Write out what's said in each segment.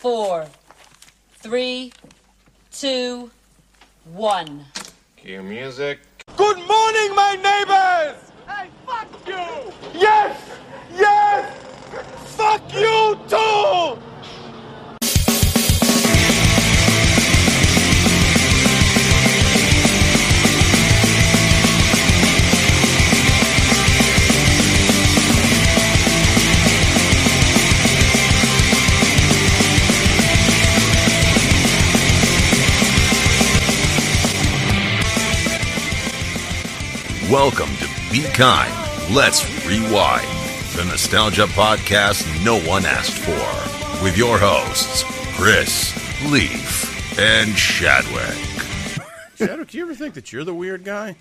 four, three, two, one. Cue music. Good morning, my neighbors! Hey, fuck you! Yes! Yes! Fuck you too! Welcome to Be Kind. Let's Rewind, the nostalgia podcast no one asked for, with your hosts, Chris, Leaf, and Shadwick. Shadwick, do you ever think that you're the weird guy?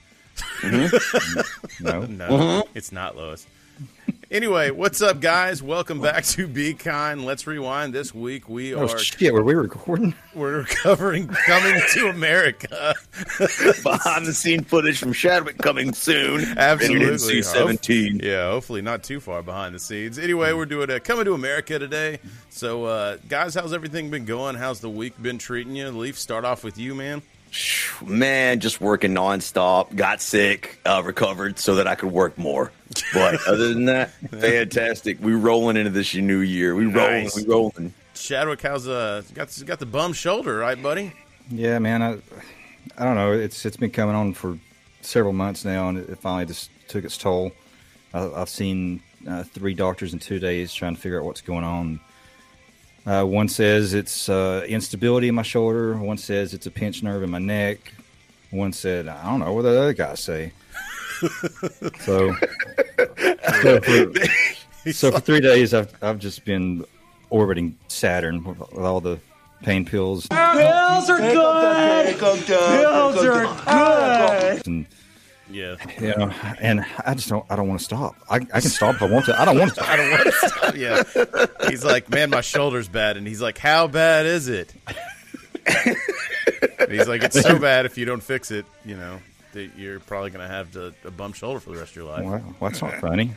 Mm-hmm. No. No, mm-hmm. it's not Lois. Anyway, what's up, guys? Welcome back to Be Kind. Let's rewind. This week we Oh are shit! Were we recording? we're covering Coming to America. behind the scene footage from Shadwick coming soon. Absolutely. Rated NC 17. Yeah, hopefully not too far behind the scenes. Anyway, we're doing a Coming to America today. So, uh, guys, how's everything been going? How's the week been treating you? Leaf, start off with you, man. Man, just working nonstop. Got sick, uh, recovered so that I could work more. But other than that, fantastic. We rolling into this new year. We rolling. Nice. We rolling. Chadwick, how's uh got got the bum shoulder, right, buddy? Yeah, man. I, I don't know. It's it's been coming on for several months now, and it finally just took its toll. I, I've seen uh, three doctors in two days trying to figure out what's going on. Uh, one says it's uh, instability in my shoulder. One says it's a pinched nerve in my neck. One said I don't know what the other guys say. so, so for, so for three days, I've I've just been orbiting Saturn with, with all the pain pills Pills are good! Pills are good! and Yeah. you know, and I just don't I don't want to stop. I, I can stop if I want to. I don't want to. I don't want to stop. Yeah. He's like, man, my shoulder's bad. And he's like, how bad is it? And he's like, it's so bad if you don't fix it, you know, that you're probably going to have the, a bum shoulder for the rest of your life. Wow, well, that's not funny.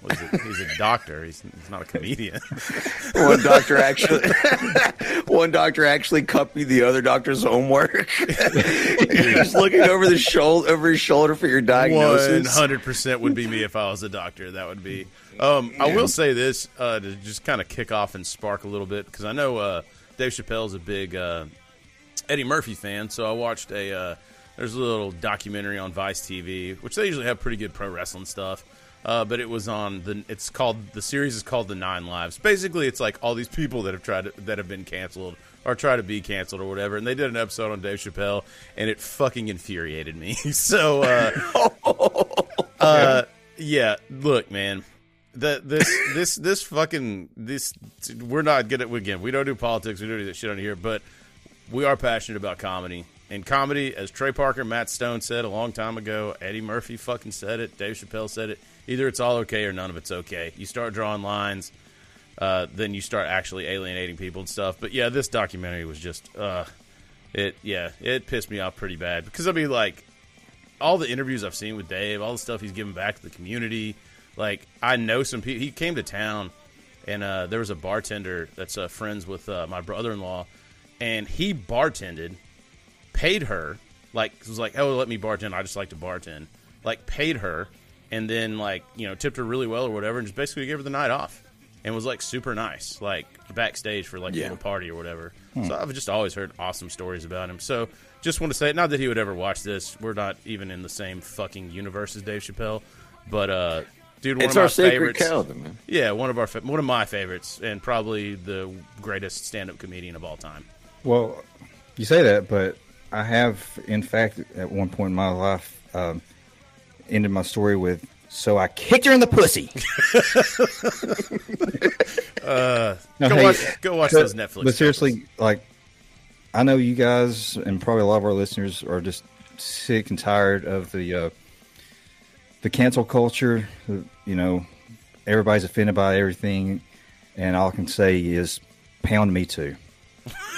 Well, he's, a, he's a doctor. He's, he's not a comedian. One doctor actually, one doctor actually copied the other doctor's homework. He's looking over the shoulder, over his shoulder for your One diagnosis. hundred percent would be me if I was a doctor. That would be. Um, I will say this uh, to just kind of kick off and spark a little bit because I know uh, Dave Chappelle's a big uh, Eddie Murphy fan, so I watched a. Uh, there's a little documentary on Vice TV, which they usually have pretty good pro wrestling stuff. Uh, but it was on the. It's called the series is called the Nine Lives. Basically, it's like all these people that have tried to, that have been canceled or try to be canceled or whatever. And they did an episode on Dave Chappelle, and it fucking infuriated me. so. Uh, uh, yeah. Look, man. The, this this this fucking this we're not good at again. We don't do politics. We don't do that shit on here. But we are passionate about comedy. And comedy, as Trey Parker, Matt Stone said a long time ago, Eddie Murphy fucking said it, Dave Chappelle said it. Either it's all okay or none of it's okay. You start drawing lines, uh, then you start actually alienating people and stuff. But yeah, this documentary was just, uh, it yeah, it pissed me off pretty bad because I mean, like, all the interviews I've seen with Dave, all the stuff he's given back to the community. Like I know some people. He came to town, and uh, there was a bartender that's uh, friends with uh, my brother-in-law, and he bartended, paid her, like was like, "Oh, let me bartend. I just like to bartend." Like paid her, and then like you know tipped her really well or whatever, and just basically gave her the night off, and was like super nice, like backstage for like a little party or whatever. So I've just always heard awesome stories about him. So just want to say, not that he would ever watch this. We're not even in the same fucking universe as Dave Chappelle, but uh, dude, one It's of my our sacred favorites. cow, though, man. Yeah, one of our fa- one of my favorites, and probably the greatest stand-up comedian of all time. Well, you say that, but I have, in fact, at one point in my life, um, ended my story with "So I kicked her in the pussy." uh, Go watch- go watch those Netflix But seriously, like, I know you guys and probably a lot of our listeners are just sick and tired of the uh, the cancel culture. You know, everybody's offended by everything, and all I can say is, pound me too.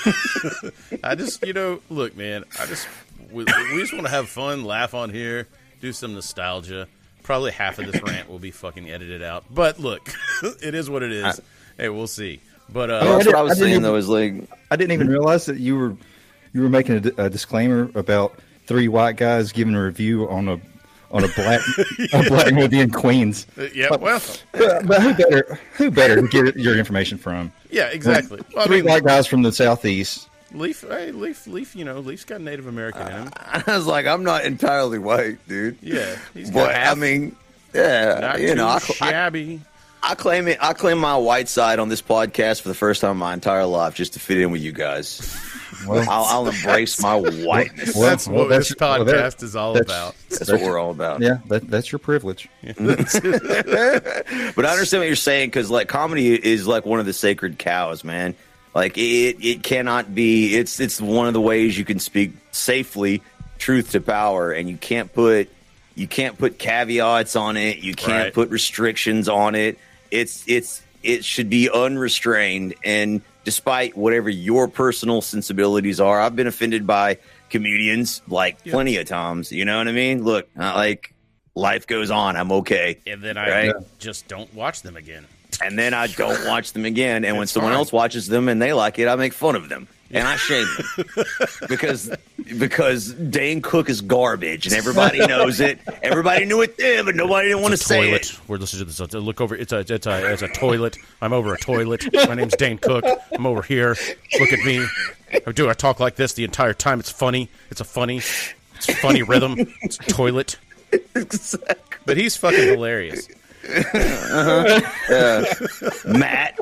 I just, you know, look, man. I just, we, we just want to have fun, laugh on here, do some nostalgia. Probably half of this rant will be fucking edited out, but look, it is what it is. hey, we'll see. But uh, That's I what I didn't- was I saying even- though. Is like I didn't even realize that you were you were making a, a disclaimer about three white guys giving a review on a on a black a black movie in Queens. yeah, well, But, but who better who better to get your information from? yeah, exactly. Well, I Three mean, white guys from the southeast. Leaf, hey, Leaf, Leaf. You know, Leaf's got Native American in him. I was like, I'm not entirely white, dude. Yeah, he's got I mean, yeah, not you know, I, too I, shabby. I claim it. I claim my white side on this podcast for the first time in my entire life, just to fit in with you guys. Well, I'll, I'll embrace my whiteness. Well, that's well, what that's- this well, podcast that- is all that's- about. That's what we're all about. yeah, that, that's your privilege. But I understand what you're saying because like comedy is like one of the sacred cows, man. Like it, it cannot be. It's it's one of the ways you can speak safely truth to power, and you can't put you can't put caveats on it. You can't Right. put restrictions on it. It's it's it should be unrestrained. And despite whatever your personal sensibilities are, I've been offended by comedians like plenty of times. You know what I mean? Look, like life goes on. I'm okay. And then I Right. just don't watch them again. And then I don't watch them again. And when It's someone else watches them and they like it, I make fun of them and I shame them because because Dane Cook is garbage and everybody knows it. Everybody knew it then, but nobody didn't want to say toilet. it. We're listening to this. Look over. It's a it's a it's a toilet. I'm over a toilet. My name's Dane Cook. I'm over here. Look at me. I do. I talk like this the entire time. It's funny. It's a funny. It's a funny rhythm. It's a toilet. But he's fucking hilarious. Matt,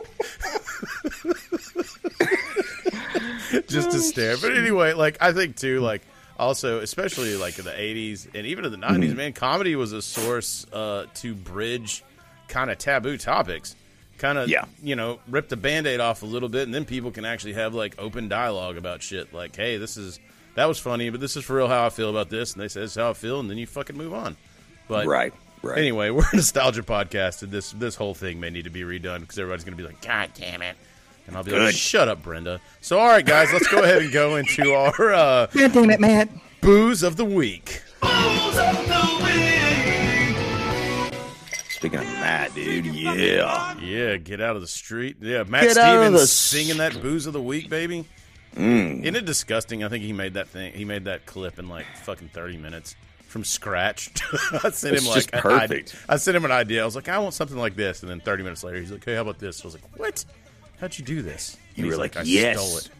just to stare. But anyway, like I think too, like also, especially like in the '80s and even in the '90s, Mm-hmm. man, comedy was a source uh, to bridge kind of taboo topics. Kind of, Yeah. you know, rip the band-aid off a little bit, and then people can actually have like open dialogue about shit. Like, hey, this is that was funny, but this is for real how I feel about this, and they say this is how I feel, and then you fucking move on. But right, right. Anyway, we're a nostalgia podcast, and this this whole thing may need to be redone because everybody's going to be like, "God damn it!" And I'll be like, "Shut up, Brenda." So, all right, guys, let's go ahead and go into our uh, God damn it, Matt. booze of the week. Speaking of Matt, dude, yeah, Yeah, get out of the street. Yeah, Matt Get Stevens the singing that booze of the week, baby. Mm. Isn't it disgusting? I think he made that thing. He made that clip in like fucking thirty minutes from scratch. I sent It's him like perfect. I, I sent him an idea. I was like, I want something like this, and then thirty minutes later, he's like, Hey, how about this? I was like, What? How'd you do this? And You were like, I "Yes." stole it.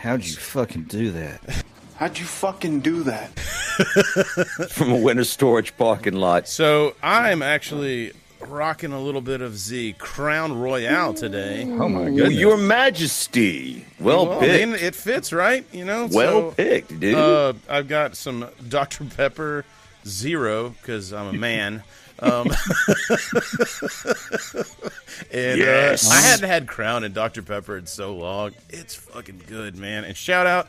How'd you fucking do that? How'd you fucking do that? from a winter storage parking lot. So I'm actually rocking a little bit of the Crown Royal today. Oh my Well, goodness. Your Majesty, well, Well, I picked, mean, it fits, right? You know, well so, picked, dude. Uh, I've got some Dr. Pepper Zero because I'm a man. Um, and Yes. uh, I hadn't had Crown and Dr. Pepper in so long. It's fucking good, man. And shout out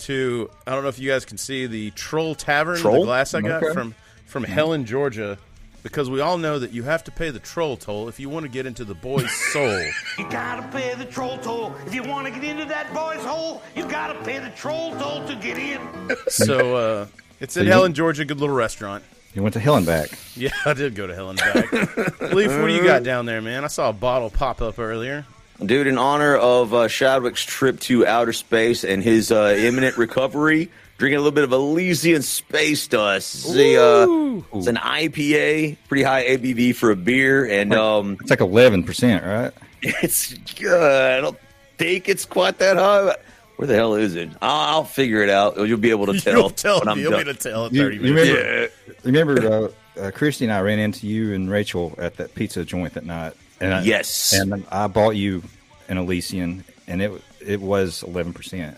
to I don't know if you guys can see the Troll Tavern, the Troll? glass I got Okay. from from Helen, Georgia. Because we all know that you have to pay the troll toll if you want to get into the boy's soul. You gotta pay the troll toll. If you want to get into that boy's hole, you gotta pay the troll toll to get in. so uh, it's in Helen, Georgia, good little restaurant. You went to hell and back. Yeah, I did go to Helen back. Leaf, what do you got down there, man? I saw a bottle pop up earlier. Dude, in honor of uh, Shadwick's trip to outer space and his uh, imminent recovery, drinking a little bit of Elysian Space Dust. It's, a, uh, it's an IPA, pretty high ABV for a beer, and um, It's like eleven percent, right? it's good. I don't think it's quite that high. Where the hell is it? I'll, I'll figure it out. You'll be able to tell. You'll tell when I'm You'll be able to tell in 30 you minutes. remember- Remember, uh, uh, Christy and I ran into you and Rachel at that pizza joint that night. And I, Yes. and I bought you an Elysian, and it it was eleven percent.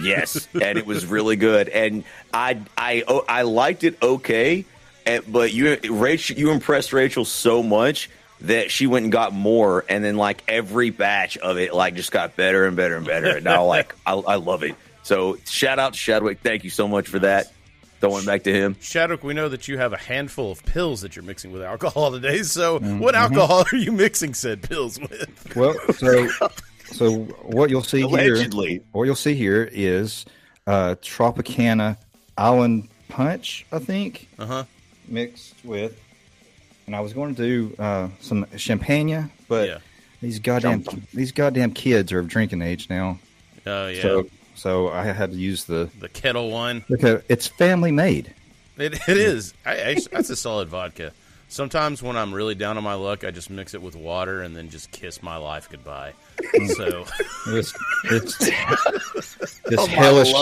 Yes, and it was really good, and I I oh, I liked it okay, and, but you Rachel you impressed Rachel so much that she went and got more, and then like every batch of it like just got better and better and better, and now like I, I love it. So shout out to Shadwick, thank you so much for that. Throwing back to him. Shadwick, we know that you have a handful of pills that you're mixing with alcohol today. So, what alcohol are you mixing said pills with? Well, so so what you'll see Allegedly. here, what you'll see here is uh, Tropicana Island Punch, I think, Uh huh. mixed with. And I was going to do uh, some champagne, but Yeah. these goddamn these goddamn kids are of drinking age now. Oh yeah, So so I had to use the the Ketel One. look at it's family made. It it is. I, I that's a solid vodka. Sometimes when I'm really down on my luck, I just mix it with water and then just kiss my life goodbye. so It's, it's this Oh, hellish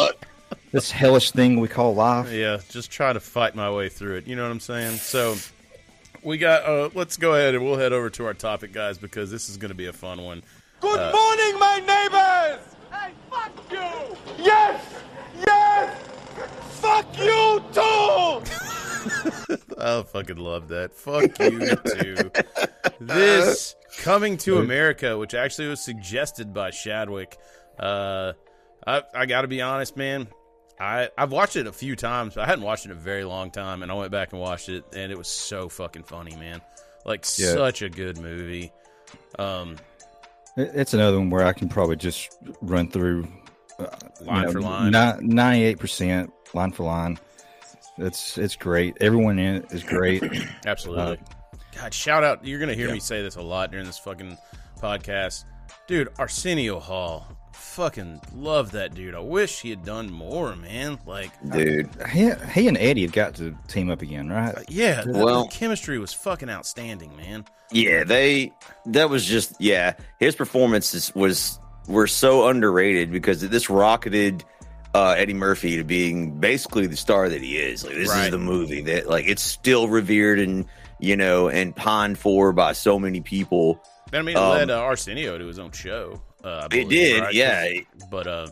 this hellish thing we call life. yeah, just try to fight my way through it. You know what I'm saying? So we got. Uh, let's go ahead and we'll head over to our topic, guys, because this is going to be a fun one. Good morning, my neighbors! Hey, fuck you! Yes! Yes! Fuck you too! I fucking love that. Fuck you too. This coming to America, which actually was suggested by Shadwick. Uh, I I got to be honest, man. I I've watched it a few times. but I hadn't watched it in a very long time, and I went back and watched it, and it was so fucking funny, man. Like Yeah. such a good movie. Um, It's another one where I can probably just run through line for line. ninety-eight percent line for line. It's it's great. Everyone in it is great. Absolutely. God, shout out. You're going to hear me say this a lot during this fucking podcast. Dude, Arsenio Hall. Fucking love that dude. I wish he had done more, man. Like, dude. he, he and Eddie have got to team up again, right? yeah, the- Well- the chemistry was fucking outstanding, man. Yeah, they that was just yeah. His performances was were so underrated because this rocketed uh, Eddie Murphy to being basically the star that he is. Like this Right. is the movie that like it's still revered and you know and pined for by so many people. And I mean, it Um, led uh, Arsenio to his own show. Uh, I It did, right? yeah. But, uh,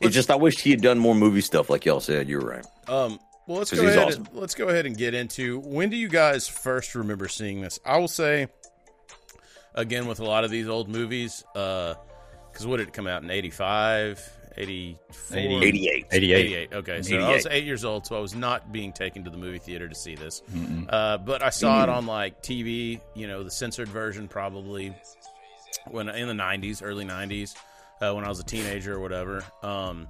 It's just I wished he had done more movie stuff. Like y'all said, you're right. Um, well, let's 'Cause go he's ahead. awesome. And, let's go ahead and get into when do you guys first remember seeing this? I will say, again, with a lot of these old movies, because what did it come out in 85, 84? 88. 88. 88. Okay, so I was eight years old, so I was not being taken to the movie theater to see this. Uh, but I saw it on like TV, you know, the censored version probably when in the 90s, early 90s, uh, when I was a teenager or whatever. Um,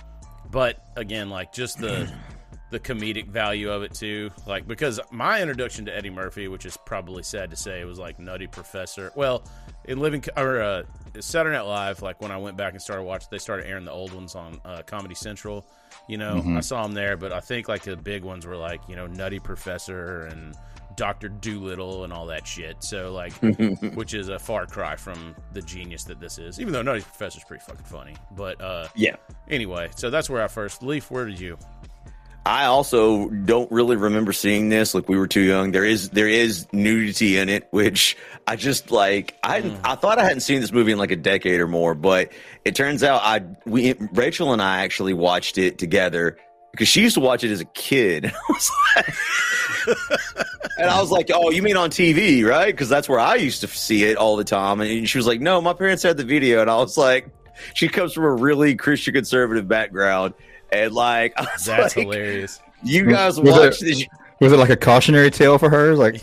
but again, like just the the comedic value of it too, like because my introduction to Eddie Murphy, which is probably sad to say, was like Nutty Professor. Well, in Living or uh, Saturday Night Live, like when I went back and started watching, they started airing the old ones on uh, Comedy Central. You know, I saw them there, but I think like the big ones were like you know Nutty Professor and Doctor Dolittle and all that shit. So like, which is a far cry from the genius that this is. Even though Nutty Professor's pretty fucking funny, but uh, Yeah. anyway, so that's where I first. Leaf, where did you? I also don't really remember seeing this. Like we were too young. There is there is nudity in it, which I just like. I Hmm. I thought I hadn't seen this movie in like a decade or more, but it turns out I we Rachel and I actually watched it together because she used to watch it as a kid. I was like- and I was like, "Oh, you mean on TV, right? Because that's where I used to see it all the time." And she was like, "No, my parents had the video," and I was like. She comes from a really Christian conservative background, and like I was That's like, hilarious. you guys watch this. Was it like a cautionary tale for her? Like,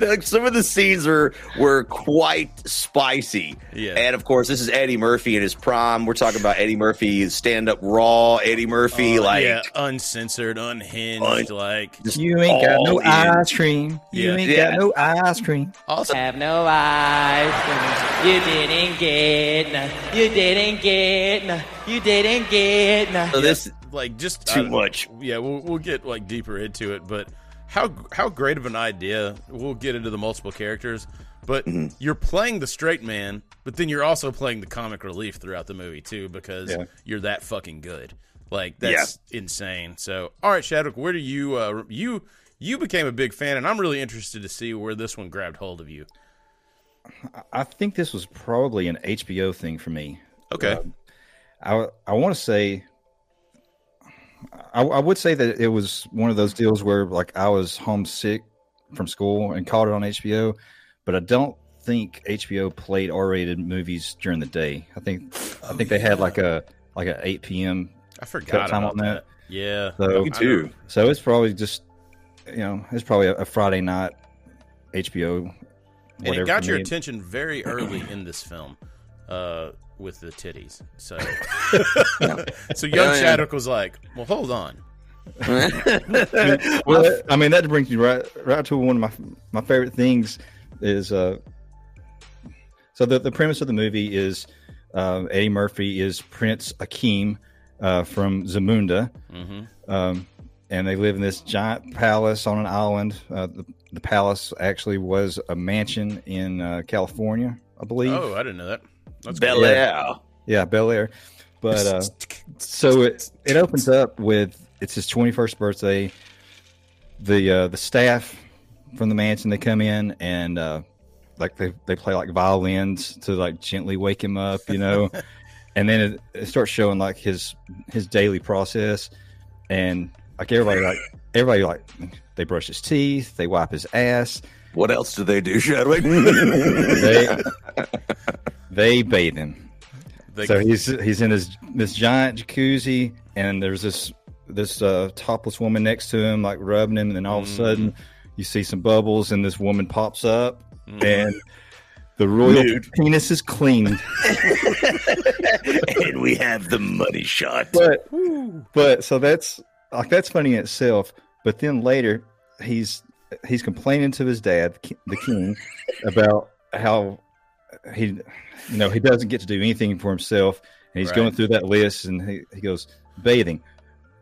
like some of the scenes were were quite spicy. Yeah. And of course, this is Eddie Murphy in his prime. We're talking about Eddie Murphy stand up raw. Eddie Murphy, Uh, like yeah, uncensored, unhinged, Un- like you ain't got no in. ice cream. You Yeah. ain't Yeah. got no ice cream. also have no ice cream. You didn't get none. You didn't get none. You didn't get none. So this like just Too much. Yeah, we'll we'll get like deeper into it, but how how great of an idea. We'll get into the multiple characters, but Mm-hmm. you're playing the straight man, but then you're also playing the comic relief throughout the movie too because Yeah. you're that fucking good. Like that's insane. So, all right, Shadwick, where do you uh, you you became a big fan, and I'm really interested to see where this one grabbed hold of you. I think this was probably an HBO thing for me. Okay, I I want to say, I, I would say that it was one of those deals where like I was homesick from school and caught it on HBO, but I don't think HBO played R-rated movies during the day. I think I think they had like a like a 8 p.m. I forgot time on that. that. Yeah, So- me too. So it's probably just you know it's probably a, a Friday night HBO. and it got your me. attention very early in this film uh, with the titties. So, so young Yeah, yeah. Chadwick was like, "Well, hold on." Well, I mean that brings me right right to one of my my favorite things is uh So the the premise of the movie is uh, Eddie Murphy is Prince Akeem uh, from Zamunda, um, and they live in this giant palace on an island. Uh, the, the palace actually was a mansion in uh, California, I believe. Oh, I didn't know that. That's Bel cool. Air. Yeah, Bel Air. But uh, so it it opens up with it's his twenty first birthday. The uh, the staff from the mansion they come in and uh, like they they play like violins to like gently wake him up, you know. and then it, it starts showing like his his daily process, and like everybody like everybody like they brush his teeth, they wipe his ass, What else do they do, Chadwick? they they bathe him. They- so he's he's in his this giant jacuzzi, and there's this this uh, topless woman next to him, like rubbing him, and then all of a sudden you see some bubbles, and this woman pops up, and the royal Nude. penis is cleaned. and we have the money shot. but but so that's like that's funny in itself. But then later he's he's complaining to his dad, the king, about how he you know he doesn't get to do anything for himself, and he's Right. going through that list, and he, he goes bathing.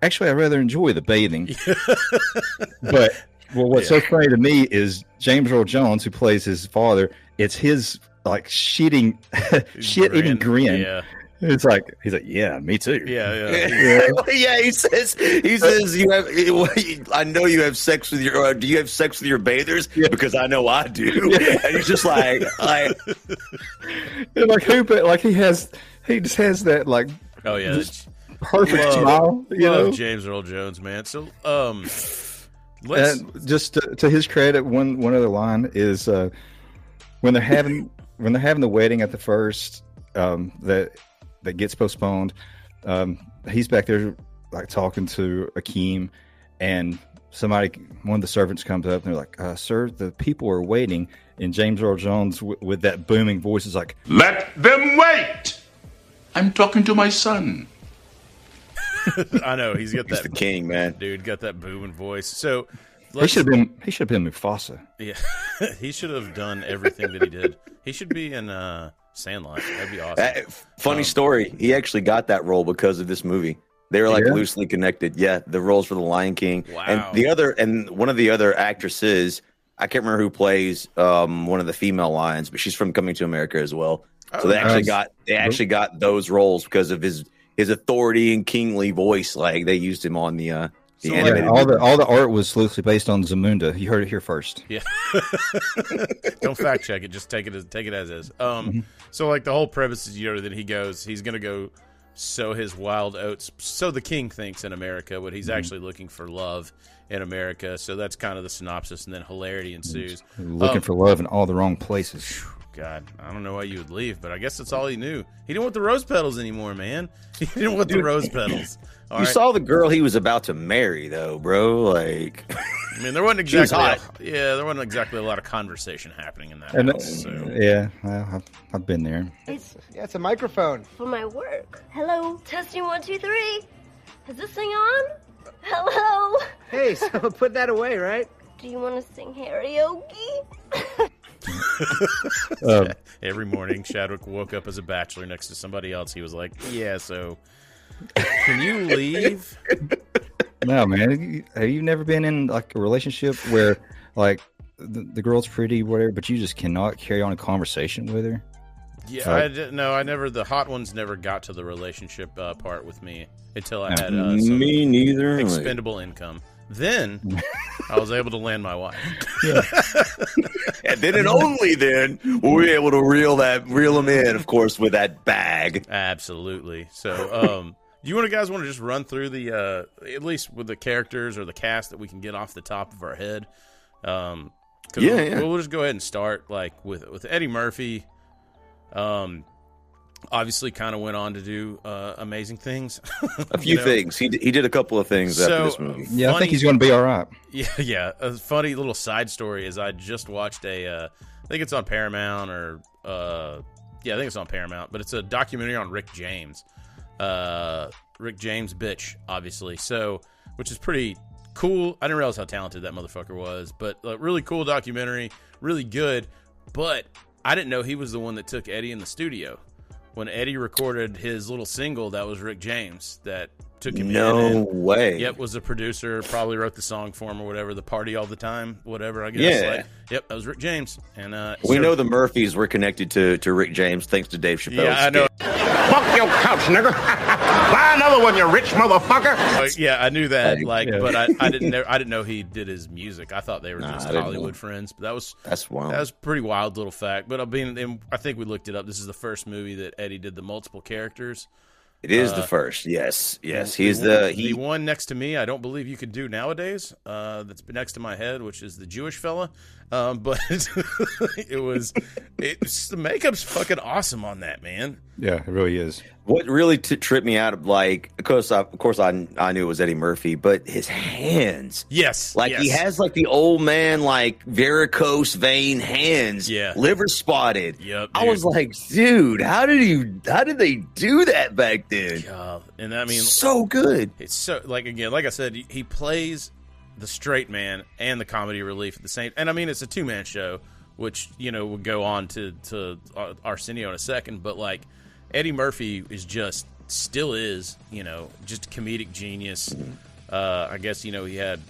Actually, I rather enjoy the bathing, but. Well, what's so funny to me is James Earl Jones, who plays his father. It's his like shitting, shit eating grin. Yeah, It's like he's like, yeah, me too. yeah, yeah. yeah, he says he says you have. I know you have sex with your. Or do you have sex with your bathers? Because I know I do. And he's just like, like And like who, but like he has, he just has that like Oh yeah. Just perfect Love- smile, you Love know. James Earl Jones, man. So, um, let's. And just to, to his credit, one one other line is uh, when they're having when they're having the wedding at the first um, that that gets postponed. Um, he's back there like talking to Akeem, and somebody, one of the servants comes up and they're like, uh, "Sir, the people are waiting." And James Earl Jones, w- with that booming voice, is like, Let them wait. I'm talking to my son. I know he's got he's the that king, man. dude got that booming voice. So "He let's- should have been, he should have been Mufasa." Yeah, he should have done everything that he did. He should be in uh, Sandlot. That'd be awesome. Uh, funny Um, story. He actually got that role because of this movie. They were like Yeah? loosely connected. Yeah, the roles for the Lion King. Wow. And the other and one of the other actresses, I can't remember who plays um, one of the female lions, but she's from Coming to America as well. So they Oh, actually got they actually got those roles because of his his authority and kingly voice. Like they used him on the uh the So, Yeah, animated. all the all the art was loosely based on Zamunda. You heard it here first. Yeah. Don't fact check it. Just take it as take it as is. Um, Mm-hmm. so like the whole premise is you know that he goes, he's gonna go sow his wild oats. So the king thinks in America, but Mm-hmm. he's actually looking for love in America. So that's kind of the synopsis, and then hilarity ensues. Looking Um, for love in all the wrong places. God, I don't know why you would leave, but I guess that's all he knew. He didn't want the rose petals anymore, man. He didn't want the rose petals. All you right. saw the girl he was about to marry, though, bro. Like, I mean, there wasn't She was exactly. yeah, there wasn't exactly a lot of conversation happening in that And house. So. yeah, well, I've, I've been there. It's Yeah, it's a microphone. for my work. Hello, testing one, two, three. Is this thing on? Hello. Hey, so put that away, right? Do you want to sing karaoke? Uh, Every morning, Shadwick woke up as a bachelor next to somebody else. He was like, "Yeah, so can you leave?" no, man, you- have you never been in like a relationship where like the, the girl's pretty, whatever, but you just cannot carry on a conversation with her? Yeah, Right. I didn't. No, I never. The hot ones never got to the relationship uh, part with me until I had uh, some me neither. Like- expendable income. Then I was able to land my wife. And then and only then were we able to reel that reel him in, of course, with that bag. Absolutely. So, um, do you want to guys want to just run through the uh, at least with the characters or the cast that we can get off the top of our head? Um, 'cause Yeah, we'll, yeah. We'll just go ahead and start like with with Eddie Murphy. Um, obviously, kind of went on to do uh, amazing things. A few things. He d- he did a couple of things So- after this movie. Yeah, I think he's going to be all right. Yeah, yeah. A funny little side story is I just watched a, uh, I think it's on Paramount or, uh, yeah, I think it's on Paramount, but it's a documentary on Rick James. Uh, Rick James, bitch, obviously. So, which is pretty cool. I didn't realize how talented that motherfucker was, but uh, really cool documentary, really good. But I didn't know he was the one that took Eddie in the studio when Eddie recorded his little single. That was Rick James that took him. in No way. Yep, was a producer. Probably wrote the song for him or whatever. The party all the time, whatever. I guess. Yeah. Like, yep, that was Rick James. And uh, We know the Murphys were connected to, to Rick James thanks to Dave Chappelle. Yeah, I know. Fuck your couch, nigga. Buy another one, you rich motherfucker. Like, yeah, I knew that. Like, Yeah. but I, I didn't know. I didn't know he did his music. I thought they were Nah, just Hollywood friends. But that was That's wild. that was a pretty wild little fact. But I mean, and I think we looked it up. This is the first movie that Eddie did the multiple characters. It is Uh, the first. Yes, yes. The- He's the, the one- he. the one next to me. I don't believe you could do nowadays. Uh, that's next to my head, which is the Jewish fella. Um, but it was it's the makeup's fucking awesome on that man. Yeah, it really is. What really t- tripped me out, of like, of course, I, of course, I I knew it was Eddie Murphy, but his hands, Yes, like he has like the old man, like varicose vein hands, Yeah. liver spotted. Yep, I was like, dude, how did you? How did they do that back then? God, and I mean, so good. It's so like again, like I said, he- he plays the straight man and the comedy relief at the same. And I mean, it's a two man show, which you know would go on to to Arsenio in a second. But like Eddie Murphy is just still is you know just a comedic genius. Uh, I guess you know he had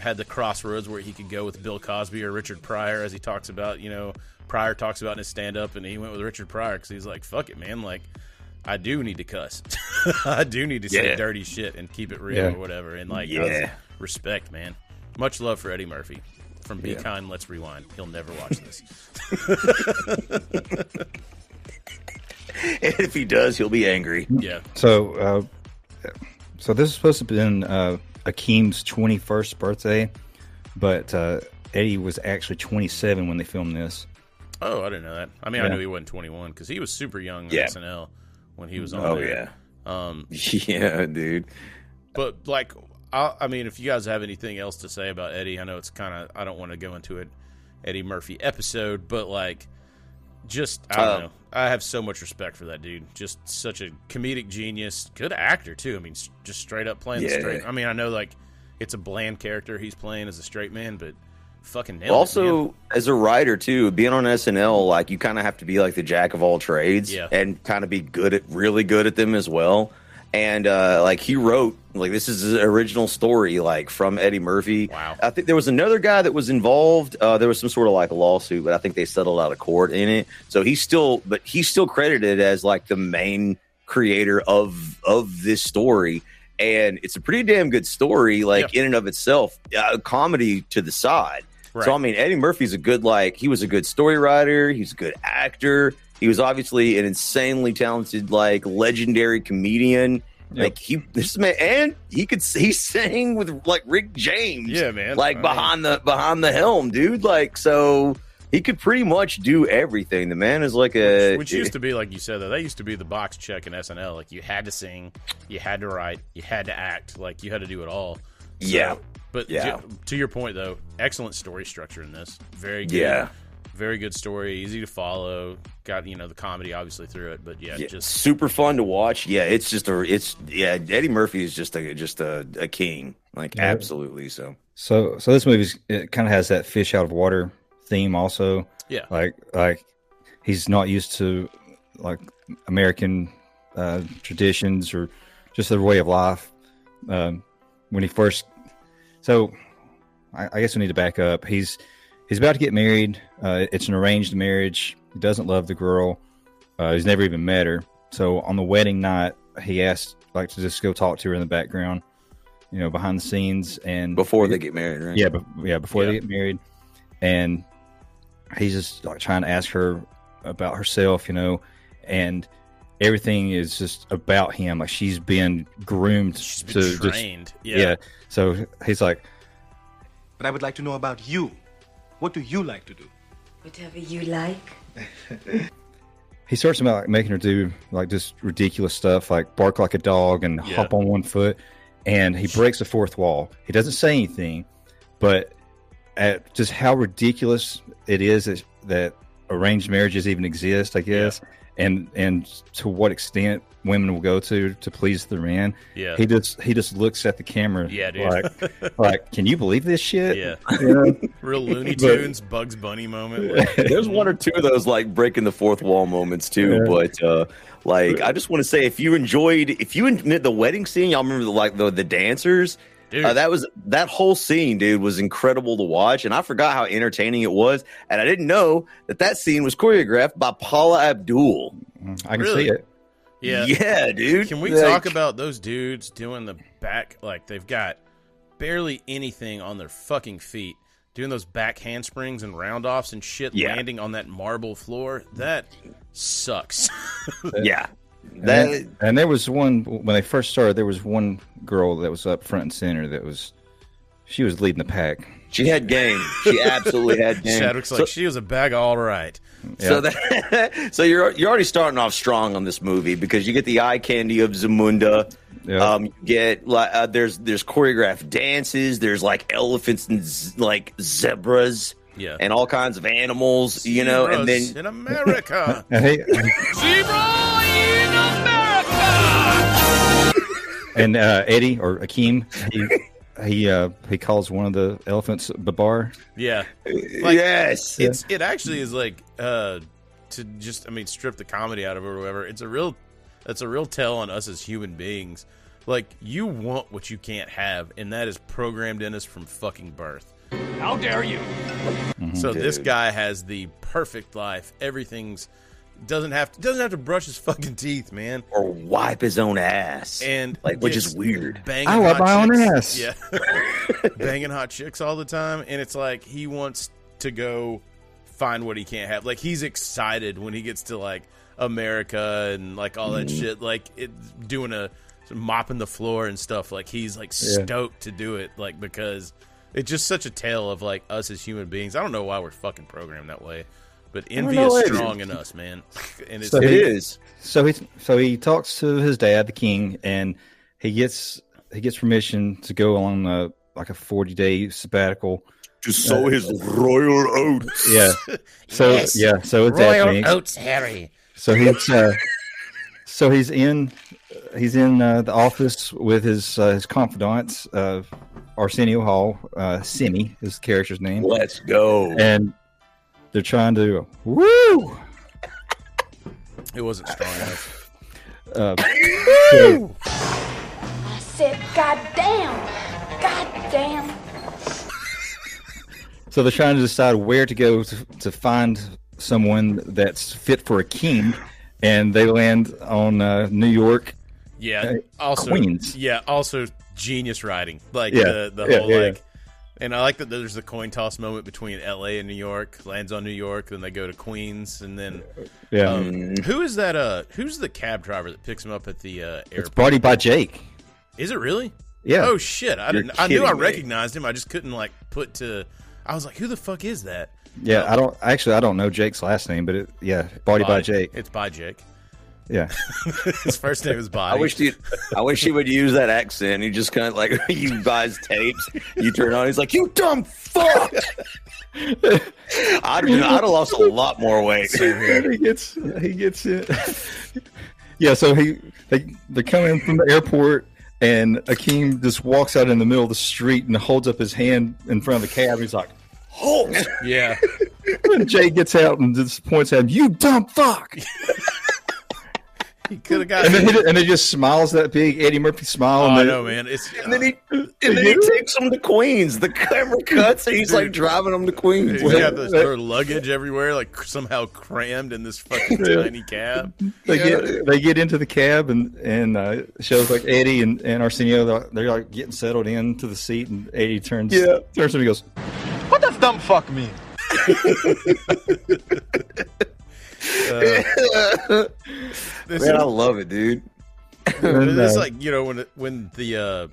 had the crossroads where he could go with Bill Cosby or Richard Pryor, as he talks about. You know, Pryor talks about in his stand up, and he went with Richard Pryor because he's like, "Fuck it, man!" Like, I do need to cuss. I do need to say dirty shit and keep it real Yeah. or whatever. And like, Yeah. Respect, man. Much love for Eddie Murphy. From Be Yeah. Kind, Let's Rewind. He'll never watch this. And if he does, he'll be angry. yeah. So, uh, so this is supposed to have been uh, Akeem's twenty first birthday, but uh, Eddie was actually twenty seven when they filmed this. Oh, I didn't know that. I mean, I knew he wasn't 21 because he was super young on Yeah. SNL when he was on Oh there. Um, yeah, dude. But like, I, I mean, if you guys have anything else to say about Eddie, I know it's kind of I don't want to go into it Eddie Murphy episode, but like, just I don't Uh, know. I have so much respect for that dude. Just such a comedic genius, good actor too. I mean, just straight up playing the straight. I mean, I know like it's a bland character he's playing as a straight man, but fucking nailed it, also man. as a writer too being on snl like you kind of have to be like the jack of all trades Yeah. and kind of be good at really good at them as well and uh like he wrote like this is his original story like from eddie murphy Wow. i think there was another guy that was involved uh there was some sort of like a lawsuit but i think they settled out of court in it so he's still but he's still credited as like the main creator of of this story and it's a pretty damn good story like in and of itself uh, comedy to the side Right. so I mean, Eddie Murphy's a good like he was a good story writer. He's a good actor. He was obviously an insanely talented like legendary comedian. Like he this man and he could he sang with like Rick James. Yeah, man. Like I mean- behind the behind the helm, dude. Like so he could pretty much do everything. The man is like a Which used to be like you said though. That used to be the box check in SNL. Like you had to sing, you had to write, you had to act. Like you had to do it all. So- Yeah. But Yeah. to, to your point though, excellent story structure in this. Very good. Yeah. Very good story, easy to follow. Got you know the comedy obviously through it, but yeah, Yeah, just super fun to watch. Yeah, it's just a it's yeah. Eddie Murphy is just a just a, a king. Like absolutely so. So, so this movie it kind of has that fish out of water theme also. Yeah. Like, like he's not used to like American uh, traditions or just their way of life. Um, when he first, so I, I guess we need to back up. He's he's about to get married. Uh, it's an arranged marriage. He doesn't love the girl. Uh, he's never even met her. So on the wedding night, he asked like to just go talk to her in the background, you know, behind the scenes and Before they get married, right? yeah, but yeah, before Yeah. they get married, and he's just like trying to ask her about herself, you know, and everything is just about him. Like she's been groomed she's been to just- trained. yeah. yeah. So he's like, But I would like to know about you. What do you like to do? Whatever you like. he starts about like making her do like just ridiculous stuff, like bark like a dog and Yeah. hop on one foot, and he breaks the fourth wall. He doesn't say anything, but at just how ridiculous it is that, that arranged marriages even exist, I guess. And and to what extent women will go to to please their man. Yeah. he just he just looks at the camera. Yeah, dude. Like, like, can you believe this shit? Yeah. You know? Real Looney But- Tunes, Bugs Bunny moment. There's one or two of those like breaking the fourth wall moments too, Yeah. but uh like I just want to say if you enjoyed if you en- the wedding scene, y'all remember the like the the dancers. Dude. Uh, that was that whole scene, dude, was incredible to watch, and I forgot how entertaining it was, and I didn't know that that scene was choreographed by Paula Abdul. I can Really? see it. Yeah. Yeah, dude. Can we Like- talk about those dudes doing the back? Like they've got barely anything on their fucking feet, doing those back handsprings and round offs and shit, Yeah. landing on that marble floor. That sucks. Yeah, And, that then- and there was one when they first started. There was one girl that was up front and center. That was she was leading the pack. she had game. She absolutely had game. Chadwick's like she was a bag of all right. So that so you're you're already starting off strong on this movie because you get the eye candy of Zamunda. Yeah. Um, you get like uh, there's there's choreographed dances. There's like elephants and z- like zebras. Yeah. and all kinds of animals. You know, and then in America. And he, and uh, Eddie or Akeem, he he uh, he calls one of the elephants Babar. yeah. yes, It's it actually is like uh to just I mean strip the comedy out of it or whatever. It's a real it's a real tell on us as human beings. Like you want what you can't have, and that is programmed in us from fucking birth. How dare you? So this guy has the perfect life. Everything's doesn't have to, doesn't have to brush his fucking teeth, man. or wipe his own ass, And like which is weird. Banging I wipe hot my own chicks. ass. Yeah, banging hot chicks all the time, and it's like he wants to go find what he can't have. Like he's excited when he gets to like America and like all that mm-hmm. shit. Like it doing a mopping the floor and stuff. Like he's like Yeah. stoked to do it. Like because it's just such a tale of like us as human beings. I don't know why we're fucking programmed that way, but envy is strong in us, man. And it's So It he- is. So he so he talks to his dad, the king, and he gets he gets permission to go on a, like a forty day sabbatical. To sow his royal oats. Yeah. So Yes. yeah. So it's dad thinks- Oats, Harry. So he's uh, so he's in he's in uh, the office with his uh, his confidants, uh, Arsenio Hall, uh, Semmi, his character's name, Let's go. and they're trying to woo. it wasn't strong enough. Uh, so- I said, God damn! God damn! So they're trying to decide where to go to, to find someone that's fit for a king, and they land on uh, New York. Yeah. Uh, Also, Queens. Yeah. Also, genius writing. Like Yeah, the the yeah, whole yeah, like. And I like that there's the coin toss moment between L.A. and New York. Lands on New York, then they go to Queens, and then Yeah, um, who is that? Uh, who's the cab driver that picks him up at the uh, it's airport? body by Jake. Is it really? Yeah. Oh shit! I You're didn't. I knew I kidding me. recognized him. I just couldn't like put to. I was like, who the fuck is that? Yeah, I don't actually I don't know Jake's last name, but it, yeah, body by Jake. It's by Jake. Yeah, His first name is Body. I wish he, I wish he would use that accent. He just kind of like you buys tapes. You turn on. He's like, "You dumb fuck." I'd I'd have lost a lot more weight. he gets he gets it. yeah, so he they they come in from the airport, and Akeem just walks out in the middle of the street and holds up his hand in front of the cab. He's like, "Halt!" Yeah. and Jay gets out and just points at him, "You dumb fuck!" He could have got. And then he, and he just smiles that big Eddie Murphy smile. oh, and I then- know, man. It's And then he and then he takes them to Queens. The camera cuts, and he's like driving them to Queens. He's got this, their luggage everywhere, like somehow crammed in this fucking tiny cab. They get they get into the cab and and uh, shows like Eddie and, and Arsenio they're, they're like getting settled into the seat and Eddie turns Yeah. turns to him and goes What does dumb fuck mean? This Man, is- I love it, dude. And, it's uh, like you know when when the uh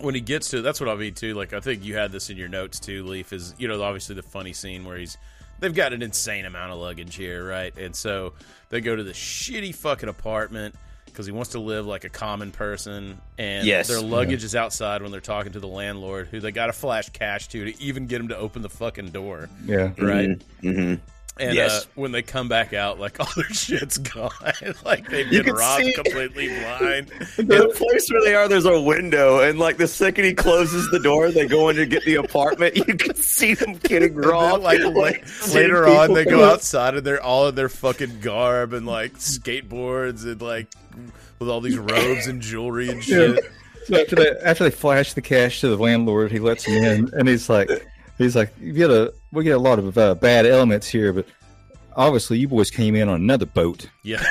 when he gets to that's what I mean too. Like I think you had this in your notes too. Leaf is you know obviously the funny scene where he's they've got an insane amount of luggage here, right? And so they go to the shitty fucking apartment because he wants to live like a common person, and Yes. their luggage is outside when they're talking to the landlord, who they got to flash cash to to even get him to open the fucking door yeah right? Mhm. And Yes. uh, when they come back out, like all their shit's gone. like they've been robbed see- completely blind. The place where they are, there's a window, and like the second he closes the door, they go in to get the apartment. You can see them getting And then, robbed. like la- later on, they go outside and they're all in their fucking garb and like skateboards and like with all these robes and jewelry and Yeah. shit. So after they after they flash the cash to the landlord, he lets him in, and he's like, he's like, you get a we get a lot of uh, bad elements here, but obviously you boys came in on another boat. Yeah.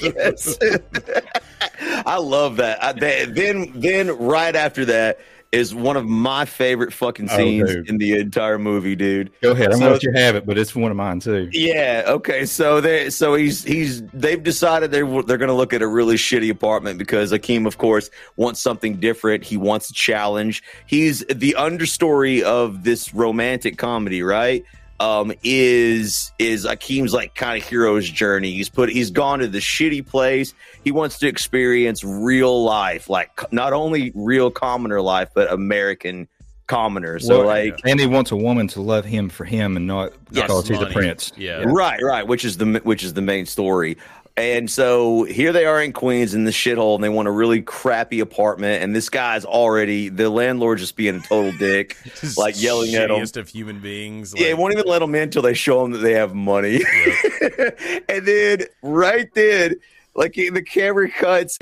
yes. I love that. I, that. Then, then right after that is one of my favorite fucking Oh, scenes dude. in the entire movie, dude. Go ahead, I'm So- gonna let you have it, but it's one of mine too. Yeah. Okay. So they, so he's he's they've decided they're they're going to look at a really shitty apartment because Akeem, of course, wants something different. He wants a challenge. He's the understory of this romantic comedy, right? Um, is is Akeem's like kind of hero's journey. He's put he's gone to the shitty place. He wants to experience real life, like not only real commoner life, but American commoner. So Well, like and he wants a woman to love him for him and not Yes, because he's a money. Yeah, Right, right, which is the which is the main story. And so here they are in Queens in the shithole, and they want a really crappy apartment. And this guy's already the landlord just being a total dick, like yelling at him. shittiest of human beings. Yeah, he won't even let them in until they show them that they have money. and then right then, like the camera cuts.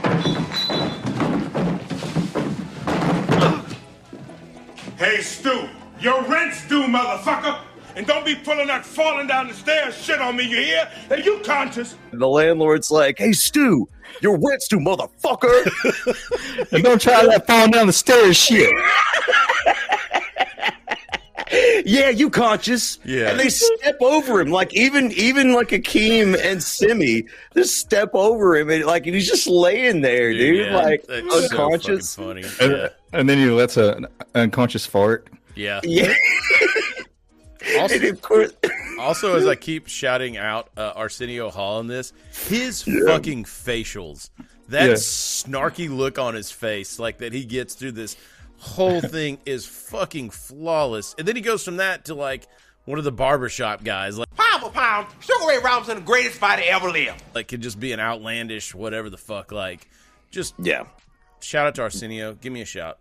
Hey, Stu, your rent's due, motherfucker. And don't be pulling that falling down the stairs shit on me, you hear? Hey, you conscious? And The landlord's like, "Hey, Stu, your rent's due, motherfucker." and don't try that falling down the stairs shit. yeah, you conscious. Yeah. And they step over him. Like even even like Akeem and Semmi just step over him and like and he's just laying there, dude. Yeah, like that's so unconscious. fucking funny. And, Yeah. and then he lets a, an unconscious fart. Yeah. Yeah. Also, also, as I keep shouting out uh, Arsenio Hall in this, his fucking facials, that Yeah. snarky look on his face, like that he gets through this whole thing, is fucking flawless. And then he goes from that to like one of the barbershop guys, like Pound for pound, Sugar Ray Robinson, the greatest fighter ever lived. like could just be an outlandish whatever the fuck. Like, just yeah. Shout out to Arsenio. Give me a shout.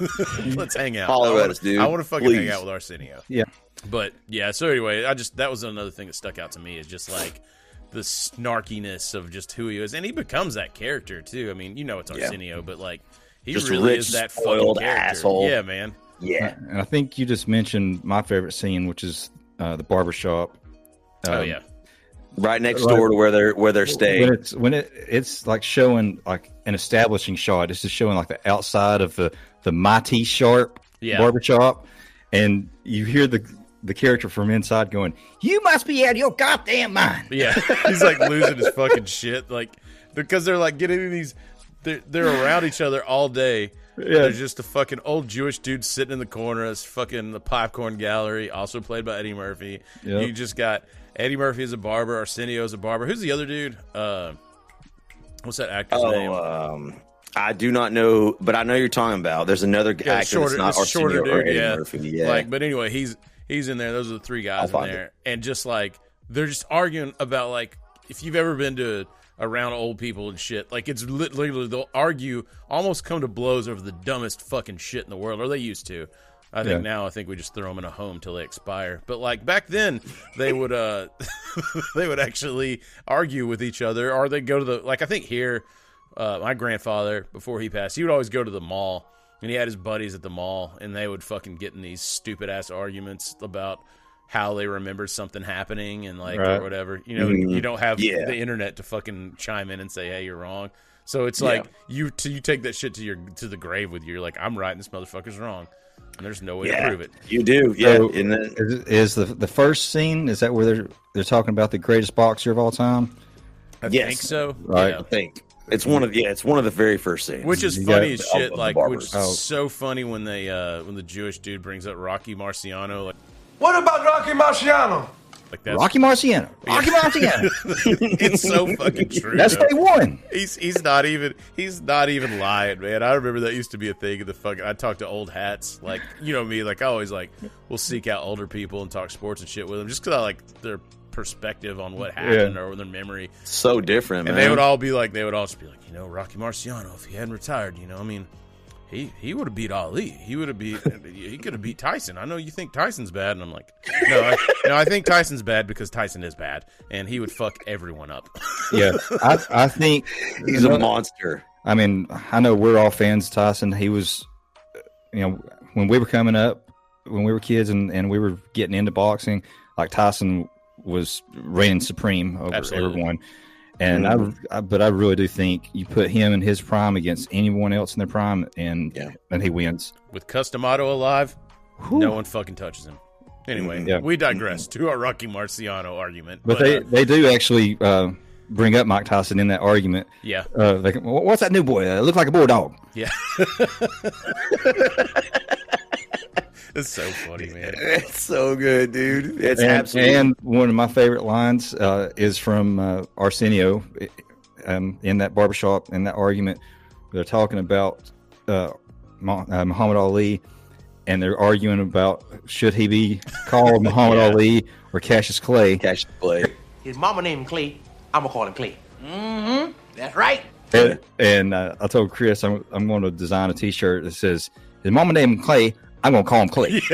Let's hang out. Holler I wanna- us, dude. I want to fucking hang out with Arsenio. Yeah. But yeah, so anyway, I just that was another thing that stuck out to me is just like the snarkiness of just who he is, and he becomes that character too. I mean, you know it's Yeah. Arsenio, but like he Just really rich, is that spoiled fucking character. asshole. Yeah, man. Yeah. And I think you just mentioned my favorite scene, which is uh, the barbershop. Oh Um, yeah. Right next door to where they're where they're staying. When it's when it it's like showing like an establishing shot. It's just showing like the outside of the the Mighty Sharp Yeah. barbershop, and you hear the the character from inside going, "You must be out of your goddamn mind." Yeah, he's like losing his fucking shit, like because they're like getting these. They're, they're around each other all day. Yeah. There's just a fucking old Jewish dude sitting in the corner. It's fucking the popcorn gallery, also played by Eddie Murphy. Yep. You just got Eddie Murphy as a barber, Arsenio as a barber. Who's the other dude? Uh, what's that actor's name? Oh, um, I do not know, but I know you're talking about. There's another Yeah, actor shorter, that's not this shorter Arsenio or. Eddie Yeah. Murphy. Yeah. Like, but anyway, he's he's in there. Those are the three guys in there, and just like they're just arguing about like if you've ever been to around old people and shit, like it's literally they'll argue, almost come to blows over the dumbest fucking shit in the world, or they used to. I think Yeah. now I think we just throw them in a home till they expire. But like back then, they would uh they would actually argue with each other, or they go to the like I think here, uh, my grandfather before he passed, he would always go to the mall, and he had his buddies at the mall, and they would fucking get in these stupid ass arguments about how they remembered something happening and like Right. or whatever. You know, Mhm. you don't have Yeah. the internet to fucking chime in and say, "Hey, you're wrong." So it's like you t- you take that shit to your to the grave with you. You're like, "I'm right, and this motherfucker's wrong," and there's no way to prove it. you do. Yeah, So, and then is, is the the first scene is that where they're they're talking about the greatest boxer of all time? I Yes. think so. Right. Yeah. I think it's one of yeah, it's one of the very first scenes. Which is funny got- as shit. the Like, which is Oh. so funny when they uh when the Jewish dude brings up Rocky Marciano. Like, What about Rocky Marciano? Like that, Rocky Marciano. Rocky Marciano. it's so fucking true. That's though. day one. He's he's not even he's not even lying, man. I remember that used to be a thing in the fucking. I talked to old hats, like you know me, like I always like we'll seek out older people and talk sports and shit with them, just because I like their perspective on what happened or their memory. So different, And man. they would all be like, they would all just be like, you know, Rocky Marciano, if he hadn't retired, you know, I mean, he he would have beat Ali. He would have beat. he could have beat Tyson. I know you think Tyson's bad, and I'm like, no, I, no, I think Tyson's bad because Tyson is bad, and he would fuck everyone up. Yeah, I, I think He's a monster. I mean, I know we're all fans of Tyson. He was, you know, when we were coming up, when we were kids, and, and we were getting into boxing, like Tyson was reigning supreme over Absolutely. everyone. And I, I, but I really do think you put him in his prime against anyone else in their prime, and yeah. and he wins. With Cus D'Amato alive, no one fucking touches him. Anyway, Yeah. we digress to our Rocky Marciano argument. But they, uh, they do actually uh, bring up Mike Tyson in that argument. Yeah. Uh, like, what's that new boy? Uh, look like a bulldog. yeah. it's so funny, man. It's so good, dude. It's and, absolutely. and one of my favorite lines uh, is from uh, Arsenio um, in that barbershop in that argument. They're talking about uh, uh, Muhammad Ali, and they're arguing about should he be called Muhammad Yeah. Ali or Cassius Clay. Cassius Clay. His mama named him Clay. I'm gonna call him Clay. Mm-hmm. That's right. And, and uh, I told Chris I'm, I'm going to design a T-shirt that says his mama named him Clay. I'm going to call him Clay.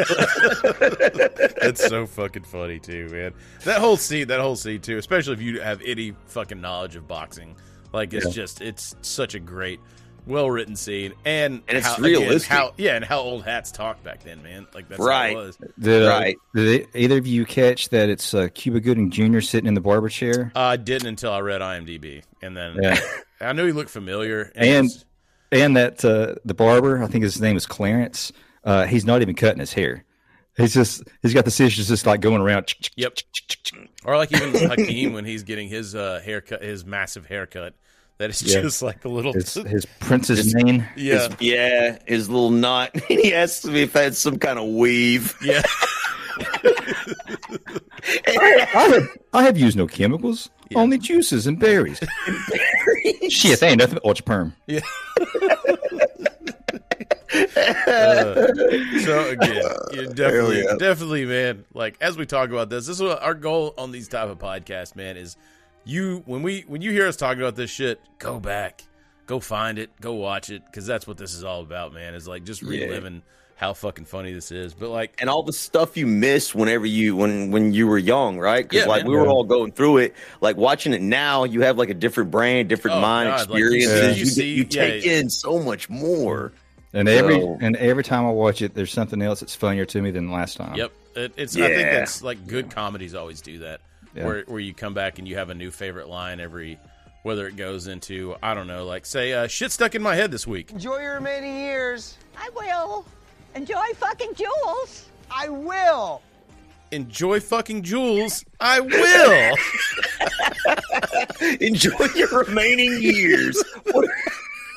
That's so fucking funny too, man. That whole scene, that whole scene too, especially if you have any fucking knowledge of boxing. Like it's Yeah. just it's such a great, well written scene, and And it's how, again, realistic. how yeah, and how old hats talked back then, man. Like that's Right. how it was. Did, uh, Right. did either of you catch that it's uh, Cuba Gooding Jr. sitting in the barber chair? Uh, I didn't until I read IMDb, and then Yeah. I knew he looked familiar. and it's- and that uh, the barber, I think his name is Clarence. Uh, he's not even cutting his hair. He's just he's got the scissors just like going around. Yep. Or like even Hakeem when he's getting his uh, haircut, his massive haircut. That is Yeah. just like a little. His, his prince's mane. yeah. His- yeah, his little knot. he asked me if I had some kind of weave. Yeah. I have, I have used no chemicals, only juices and berries. Shit, they ain't nothing but ultra perm. Yeah. Uh, so again, definitely, yeah. definitely, man. Like as we talk about this, this is what our goal on these type of podcasts, man. Is you when we when you hear us talking about this shit, go back, go find it, go watch it, because that's what this is all about, man. Is like just Yeah. reliving how fucking funny this is. But like, and all the stuff you miss whenever you when when you were young, right? Because Yeah, like man. we were Yeah. all going through it. Like watching it now, you have like a different brain, different Oh, mind God, like, you experiences. you, you see- you take yeah. in so much more. And every So- and every time I watch it, there's something else that's funnier to me than last time. Yep, it, it's. I think that's like good comedies always do that, Yeah. where where you come back and you have a new favorite line every, whether it goes into I don't know, like say uh, shit stuck in my head this week. Enjoy your remaining years. I will. Enjoy fucking jewels. I will. Enjoy fucking jewels. I will. Enjoy your remaining years.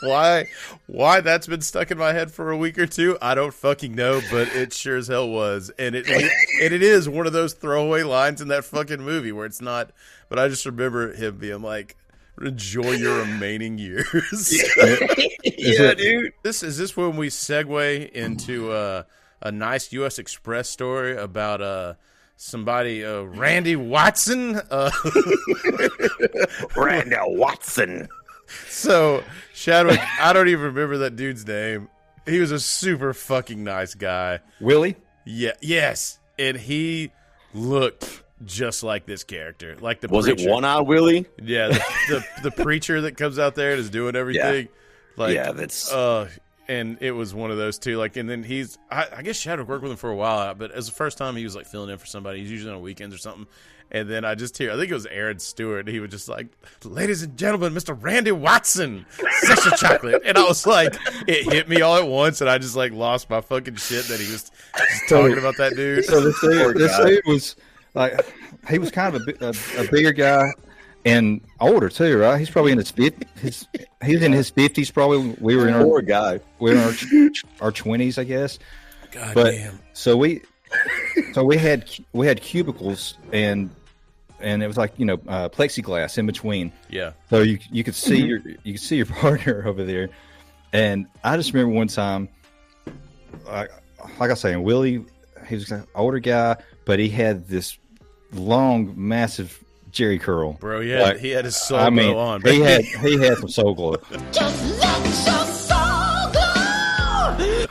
What- why? Why that's been stuck in my head for a week or two? I don't fucking know, but it sure as hell was, and it and it is one of those throwaway lines in that fucking movie where it's not. But I just remember him being like. Enjoy your remaining years. yeah, dude. This is this when we segue into uh, a nice U.S. Xpress story about uh, somebody, uh, Randy Watson. Uh, Randall Watson. So Chadwick, I don't even remember that dude's name. He was a super fucking nice guy. Willie. Yeah, yes, and he looked just like this character, like the Was it. One Eye Willie? Yeah, the, the the preacher that comes out there and is doing everything. Like, Yeah, that's- uh, and it was one of those two. Like, and then he's, I, I guess Chadwick worked with him for a while, but as the first time he was like filling in for somebody, he's usually on weekends or something. And then I just hear, I think it was Aaron Stewart. He was just like, "Ladies and gentlemen, Mr. Randy Watson, sexy chocolate," and I was like, it hit me all at once, and I just like lost my fucking shit that he was just talking about that dude. So this dude, this dude was like, he was kind of a, a, a bigger guy and older too, right? He's probably in his fifties. His, he's in his fifties, probably. We were in our Poor guy. we were in our our twenties, I guess. God But damn. so we so we had we had cubicles and and it was like you know uh, plexiglass in between. Yeah. So you you could see Mhm. your you could see your partner over there, and I just remember one time, like, like I was saying, Willie, he was an older guy, but he had this long, massive Jheri curl, Bro, he had- Like, he had his soul I mean, glow on, He had he had some soul glow. Just let your soul glow.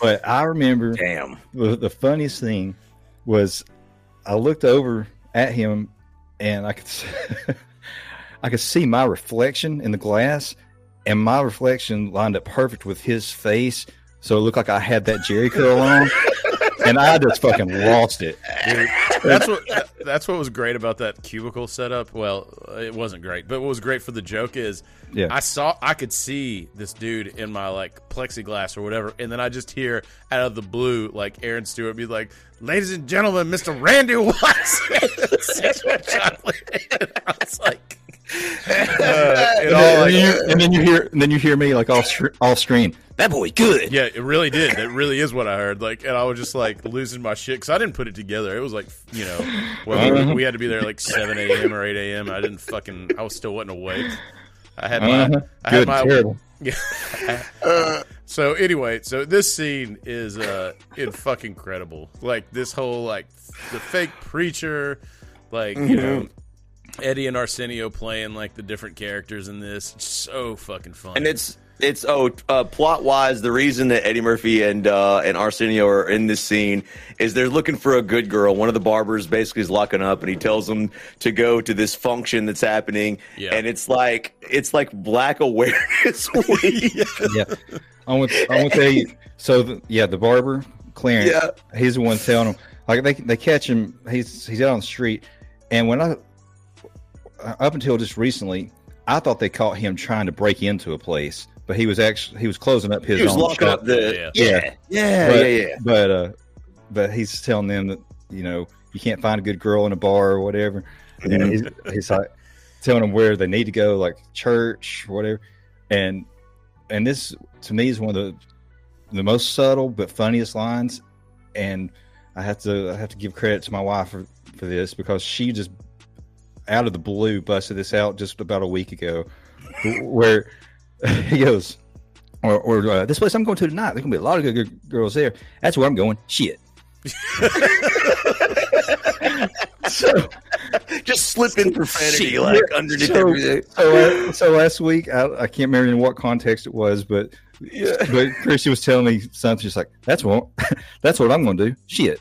But I remember, damn, the, the funniest thing was I looked over at him and I could I could see my reflection in the glass, and my reflection lined up perfect with his face, so it looked like I had that Jheri curl on, and I just fucking lost it. Dude, that's what that's what was great about that cubicle setup. Well, it wasn't great, but what was great for the joke is, Yeah. I saw I could see this dude in my like plexiglass or whatever, and then I just hear out of the blue like Aaron Stewart be like, "Ladies and gentlemen, Mr. Randy Watson, sexual chocolate." I was like, uh, it and, all then, like- you, and then you hear and then you hear me like off scr- off screen. That boy good. Yeah, it really did. That really is what I heard. Like, and I was just like losing my shit because I didn't put it together. It was like, you know, well, we- Uh-huh. we had to be there like seven a.m. or eight a.m. I didn't fucking. I was still wasn't awake. I had my. Uh-huh. I had Good, my. terrible. Yeah. so anyway, so this scene is uh, in fucking incredible. Like this whole like the fake preacher, like you know. Eddie and Arsenio playing like the different characters in this, It's so fucking fun. And it's it's oh uh, plot wise, the reason that Eddie Murphy and uh, and Arsenio are in this scene is they're looking for a good girl. One of the barbers basically is locking up, and he tells them to go to this function that's happening. Yeah. And it's like it's like Black Awareness Week. yeah. I want I want to tell you. So the, yeah, the barber Clarence, Yeah. he's the one telling him. Like they they catch him. He's he's out on the street, and when I up until just recently, I thought they caught him trying to break into a place, but he was actually he was closing up his He was own locking shop. up the- yeah. Yeah, but, yeah, yeah. But uh, but he's telling them that you know you can't find a good girl in a bar or whatever. And he's, he's like telling them where they need to go, like church, whatever. And and this to me is one of the the most subtle but funniest lines. And I have to I have to give credit to my wife for, for this because she just out of the blue busted this out just about a week ago, where he goes, or, or uh, this place I'm going to tonight. There's gonna be a lot of good, good girls there. That's where I'm going. Shit. so just slipping profanity Shit. like underneath so, everything. So, uh, so last week, I, I can't remember in what context it was, but but Christy was telling me something. She's like, "That's what that's what I'm going to do." Shit.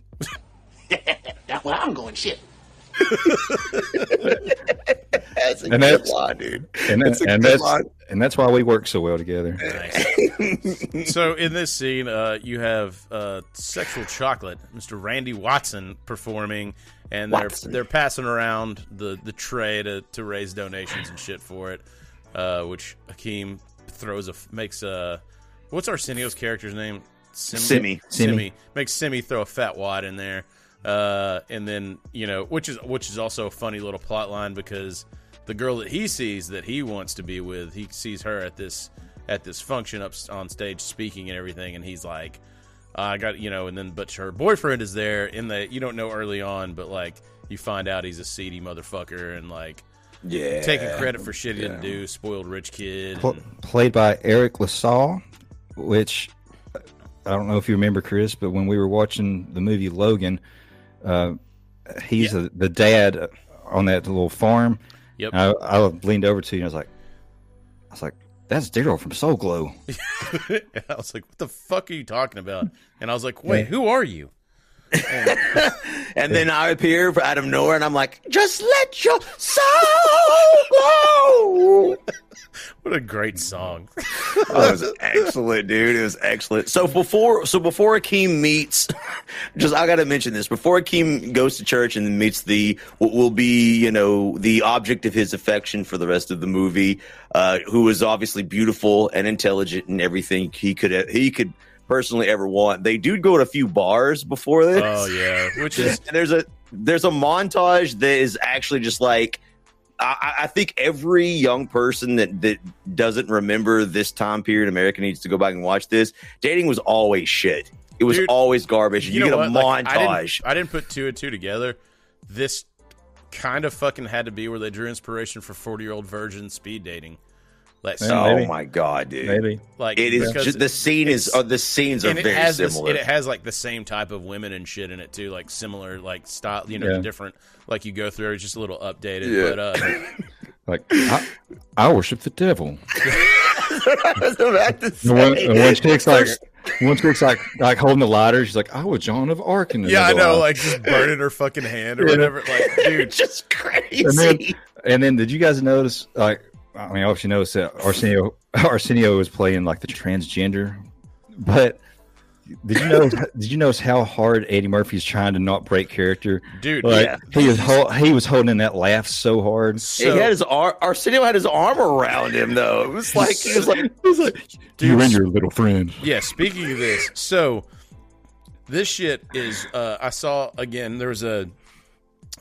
That's where I'm going. Shit. That's a And good that's- line, dude. And, That's that, a and good that's line. and that's why we work so well together. so in this scene, uh, you have uh, sexual chocolate, Mr. Randy Watson performing, and they're Watson. they're passing around the, the tray to, to raise donations and shit for it. Uh, which Hakeem throws a makes a what's Arsenio's character's name? Semmi. Semmi. Semmi. makes Semmi throw a fat wad in there, uh, and then you know which is which is also a funny little plot line because the girl that he sees that he wants to be with, he sees her at this at this function up on stage speaking and everything, and he's like, I got you know, and then but her boyfriend is there in the you don't know early on, but like you find out he's a seedy motherfucker and like Yeah. taking credit for shit he didn't do, spoiled rich kid. Pl- played by Eric LaSalle, which I don't know if you remember, Chris, but when we were watching the movie Logan, uh, he's the the dad on that little farm. Yep. I, I leaned over to you and I was like, I was like, that's Daryl from Soul Glow. I was like, "What the fuck are you talking about?" And I was like, "Wait, who are you?" And then I appear out of nowhere, and I'm like, "Just let your soul go." What a great song! It was excellent, dude. It was excellent. So before, so before Akeem meets, just I got to mention this. Before Akeem goes to church and meets the what will be, you know, the object of his affection for the rest of the movie, uh, who is obviously beautiful and intelligent and everything he could he could personally ever want. They do go to a few bars before this. Oh yeah, which is there's a there's a montage that is actually just like I, I think every young person that that doesn't remember this time period in America needs to go back and watch this. Dating was always shit. It was Dude, always garbage. You, know get a what? Like, montage. I, didn't, I didn't put two and two together. This kind of fucking had to be where they drew inspiration for forty year old virgin speed dating. Like, Yeah, oh my god, dude! Maybe. like it is just the scene is. Uh, the scenes are and it very has this, similar. and it has like the same type of women and shit in it too, like similar, like style, you know, Yeah. different. Like you go through, it's just a little updated. Yeah. But uh, Like I, I worship the devil. I was about to one, say. and one chick's like, one chick's like, like holding the lighter. She's like, I was Joan of Arc. in yeah, I know, life." like just burning her fucking hand or Yeah. whatever. Like, dude, just crazy. and then, and then, did you guys notice? Like, I mean, obviously notice that Arsenio Arsenio was playing like the transgender, but did you know? did you notice how hard Eddie Murphy's trying to not break character? Dude, like, yeah. he was hol- he was holding in that laugh so hard. he had his arm. Arsenio had his arm around him though. It was like he was like, He was like, you and your little friend. Yeah, speaking of this, so this shit is uh I saw again there was a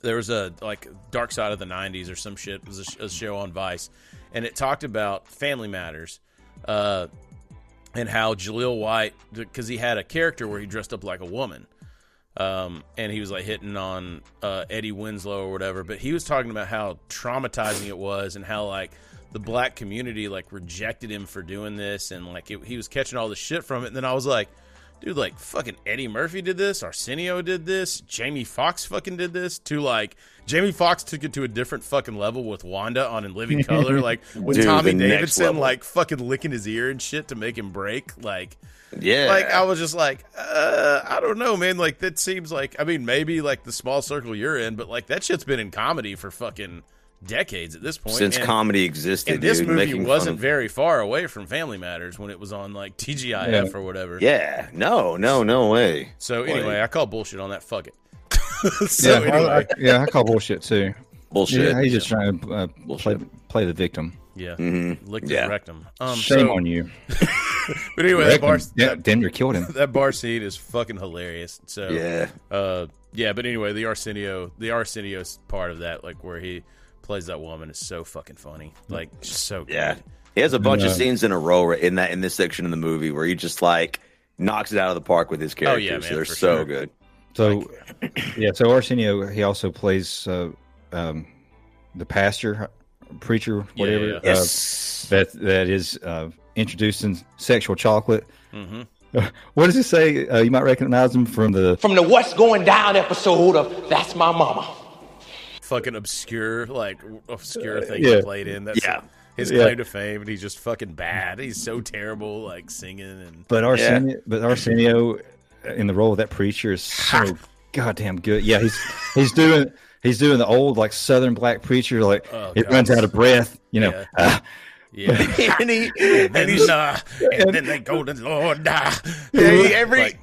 there was a like Dark Side of the 90s or some shit it was a, sh- a show on Vice and it talked about family matters uh and how Jaleel White cuz he had a character where he dressed up like a woman um, and he was like hitting on uh, Eddie Winslow or whatever. But he was talking about how traumatizing it was and how like the black community like rejected him for doing this and like it, he was catching all the shit from it. And then I was like, dude, like fucking Eddie Murphy did this, Arsenio did this, Jamie Foxx fucking did this. To like Jamie Foxx took it to a different fucking level with Wanda on In Living Color, like with Dude, Tommy Davidson like fucking licking his ear and shit to make him break, like. yeah, Like I was just like, uh, I don't know, man. Like that seems like I mean maybe like the small circle you're in, but like that shit's been in comedy for fucking decades at this point. since And- comedy existed, and this dude, movie making wasn't very far away from Family Matters when it was on like TGIF Yeah. or whatever. Yeah, no, no, no way. So Like, anyway, I call bullshit on that. Fuck it. so yeah, I- anyway, I, yeah, I call bullshit too. bullshit. Yeah, he's just trying to uh, play play the victim. yeah, Mhm. licked Yeah. his rectum. Um, Shame so- on you. But anyway, that bar, Rectum. yeah, damn near killed him. that bar scene is fucking hilarious. So Yeah. uh, yeah. But anyway, the Arsenio, the Arsenio part of that, like where he plays that woman, is so fucking funny. Like so. Good. Yeah, he has a bunch Yeah. of scenes in a row in that in this section of the movie where he just like knocks it out of the park with his Oh, characters. yeah, man, They're so sure. good. So, yeah, so Arsenio, he also plays uh, um, the pastor, preacher, whatever. yeah. uh, Yes. that that is uh, introducing sexual chocolate. hmm What does he say? Uh, you might recognize him from the. From the What's Going Down episode of That's My Mama. Fucking obscure, like obscure thing yeah. he played in. That's Yeah. his Yeah. claim to fame, and he's just fucking bad. He's so terrible, like singing and. But Arsenio, but Arsenio, in the role of that preacher is so goddamn good. Yeah, he's he's doing he's doing the old like Southern black preacher. Like Oh, it runs out of breath. You know. Yeah. "Ah." Yeah. and he, and, and he's uh, and then they go to the Lord. Nah. Yeah, every Like,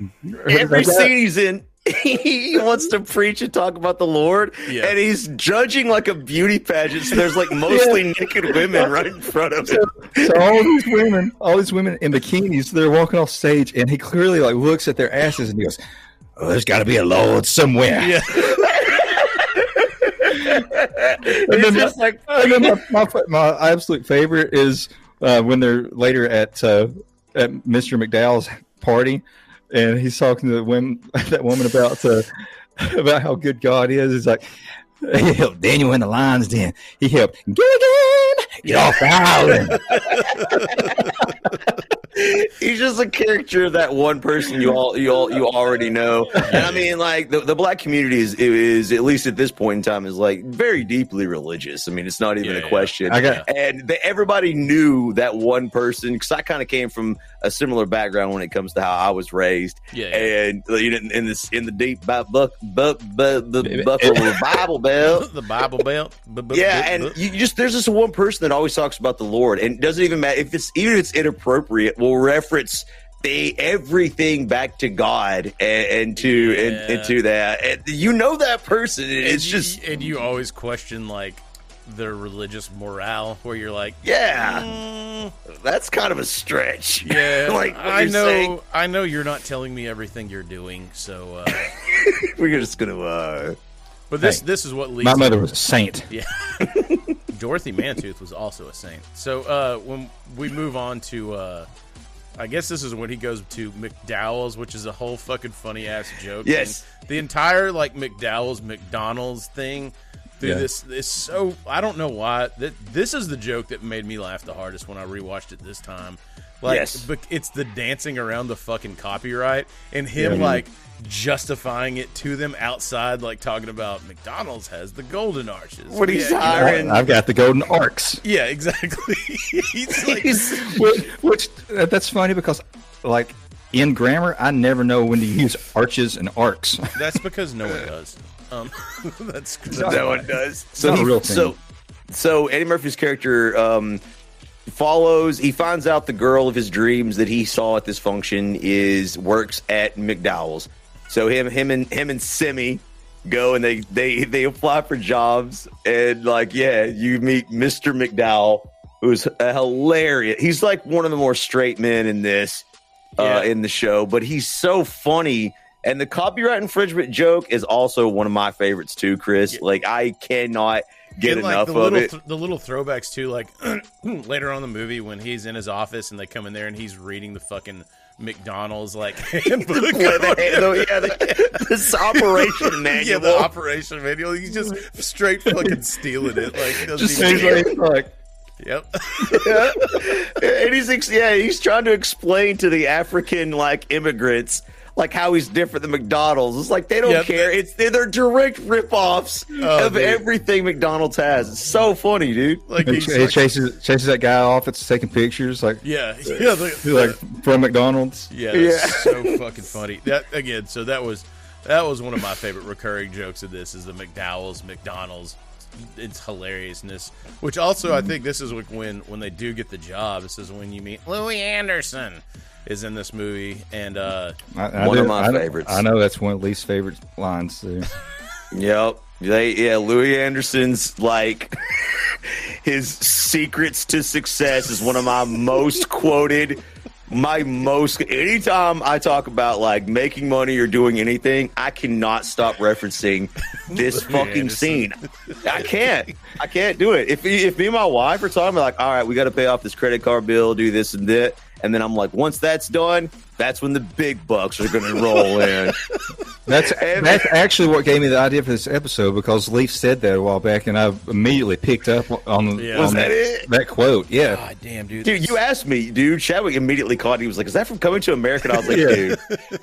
every Like scene he's in, he wants to preach and talk about the Lord, Yeah. and he's judging like a beauty pageant. So there's like mostly naked women right in front of him. so all these women, all these women in bikinis, they're walking off stage, and he clearly like looks at their asses and he goes, "Oh, there's got to be a Lord somewhere." yeah. and then, just my, like and then my, my, my absolute favorite is uh, when they're later at uh, at Mr. McDowell's party, and he's talking to women, that woman about uh, about how good God is. He's like, he helped Daniel in the lion's den. He helped Gilligan get off the island. he's just a character of that one person you all you all you already know. And I mean, like the, the black community is is at least at this point in time is like very deeply religious. I mean, it's not even Yeah, a yeah. question. I got- and the, everybody knew that one person because I kind of came from a similar background when it comes to how I was raised. Yeah, yeah. And uh, you know, in this in the deep bu- buck bu- bu- bu- buckle of the Bible belt. the Bible Belt. B- b- Yeah, b- and b- you just there's this one person that always talks about the Lord, and it doesn't even matter if it's even if it's inappropriate. Will reference the everything back to God and, and to and, Yeah. and to that. And you know that person. and and It's you- just and you always question like their religious morale, where you're like, yeah, mm, that's kind of a stretch. yeah, like what I know, saying. I know you're not telling me everything you're doing. So, uh, We're just gonna. uh but this Hey, this is what leads. My mother was a saint. Yeah. Dorothy Mantooth was also a saint. So uh, when we move on to uh, I guess this is when he goes to McDowell's, which is a whole fucking funny ass joke. Yes. And the entire like McDowell's McDonald's thing through Yeah. this is so I don't know why that this is the joke that made me laugh the hardest when I rewatched it this time. Like Yes. it's the dancing around the fucking copyright and him Yeah. like justifying it to them outside, like talking about McDonald's has the golden arches. What he's Yeah, you know? hiring- I've got the golden arcs. Yeah, exactly. he's like, which, which uh, that's funny because, like in grammar, I never know when to use arches and arcs. that's because no one does. Um, that's, that's no why. one does. So not a he- real thing. so so Eddie Murphy's character um, follows. He finds out the girl of his dreams that he saw at this function is works at McDowell's. So him him and him and Semmi go and they they they apply for jobs and like yeah you meet Mr. McDowell who's a hilarious. He's like one of the more straight men in this Yeah. uh, in the show, but he's so funny. And the copyright infringement joke is also one of my favorites too, Chris. Like I cannot get And, like, enough the of little it. th- the little throwbacks too, like later on in the movie when he's in his office and they come in there and he's reading the fucking McDonald's like handbook. Yeah, the- yeah, the- this operation manual. Yeah, the operation manual. He's just straight fucking stealing it. Like, Just even seems like, like Yep. and he's ex- yeah, he's trying to explain to the African like immigrants like how he's different than McDonald's. It's like they don't Yep. care. It's they're, they're direct ripoffs Oh, of dude. everything McDonald's has. It's so funny, dude. Like he, he's like, chases chases that guy off. It's taking pictures, like yeah, yeah, the- he's like from McDonald's. Yeah, that's so fucking funny. That again, so that was that was one of my favorite recurring jokes of this is the McDowell's, McDonald's. It's hilariousness. Which also I think this is like when when they do get the job. This is when you meet Louie Anderson is in this movie and uh I, I One of my I know- favorites. I know that's one of least favorite lines. Too. Yep. They yeah, Louie Anderson's like his secrets to success is one of my most quoted my most anytime I talk about like making money or doing anything, I cannot stop referencing this fucking scene. I can't. I can't do it. If if me and my wife are talking like, all right, we got to pay off this credit card bill, do this and that, and then I'm like, once that's done, that's when the big bucks are going to roll in. That's And- that's actually what gave me the idea for this episode because Leaf said that a while back, and I immediately picked up on, Yeah. on Was that, that it? that quote. Yeah, God damn dude. Dude, you asked me, dude. Chadwick immediately caught. it. He was like, "Is that from Coming to America?" And I was like, Yeah. "Dude,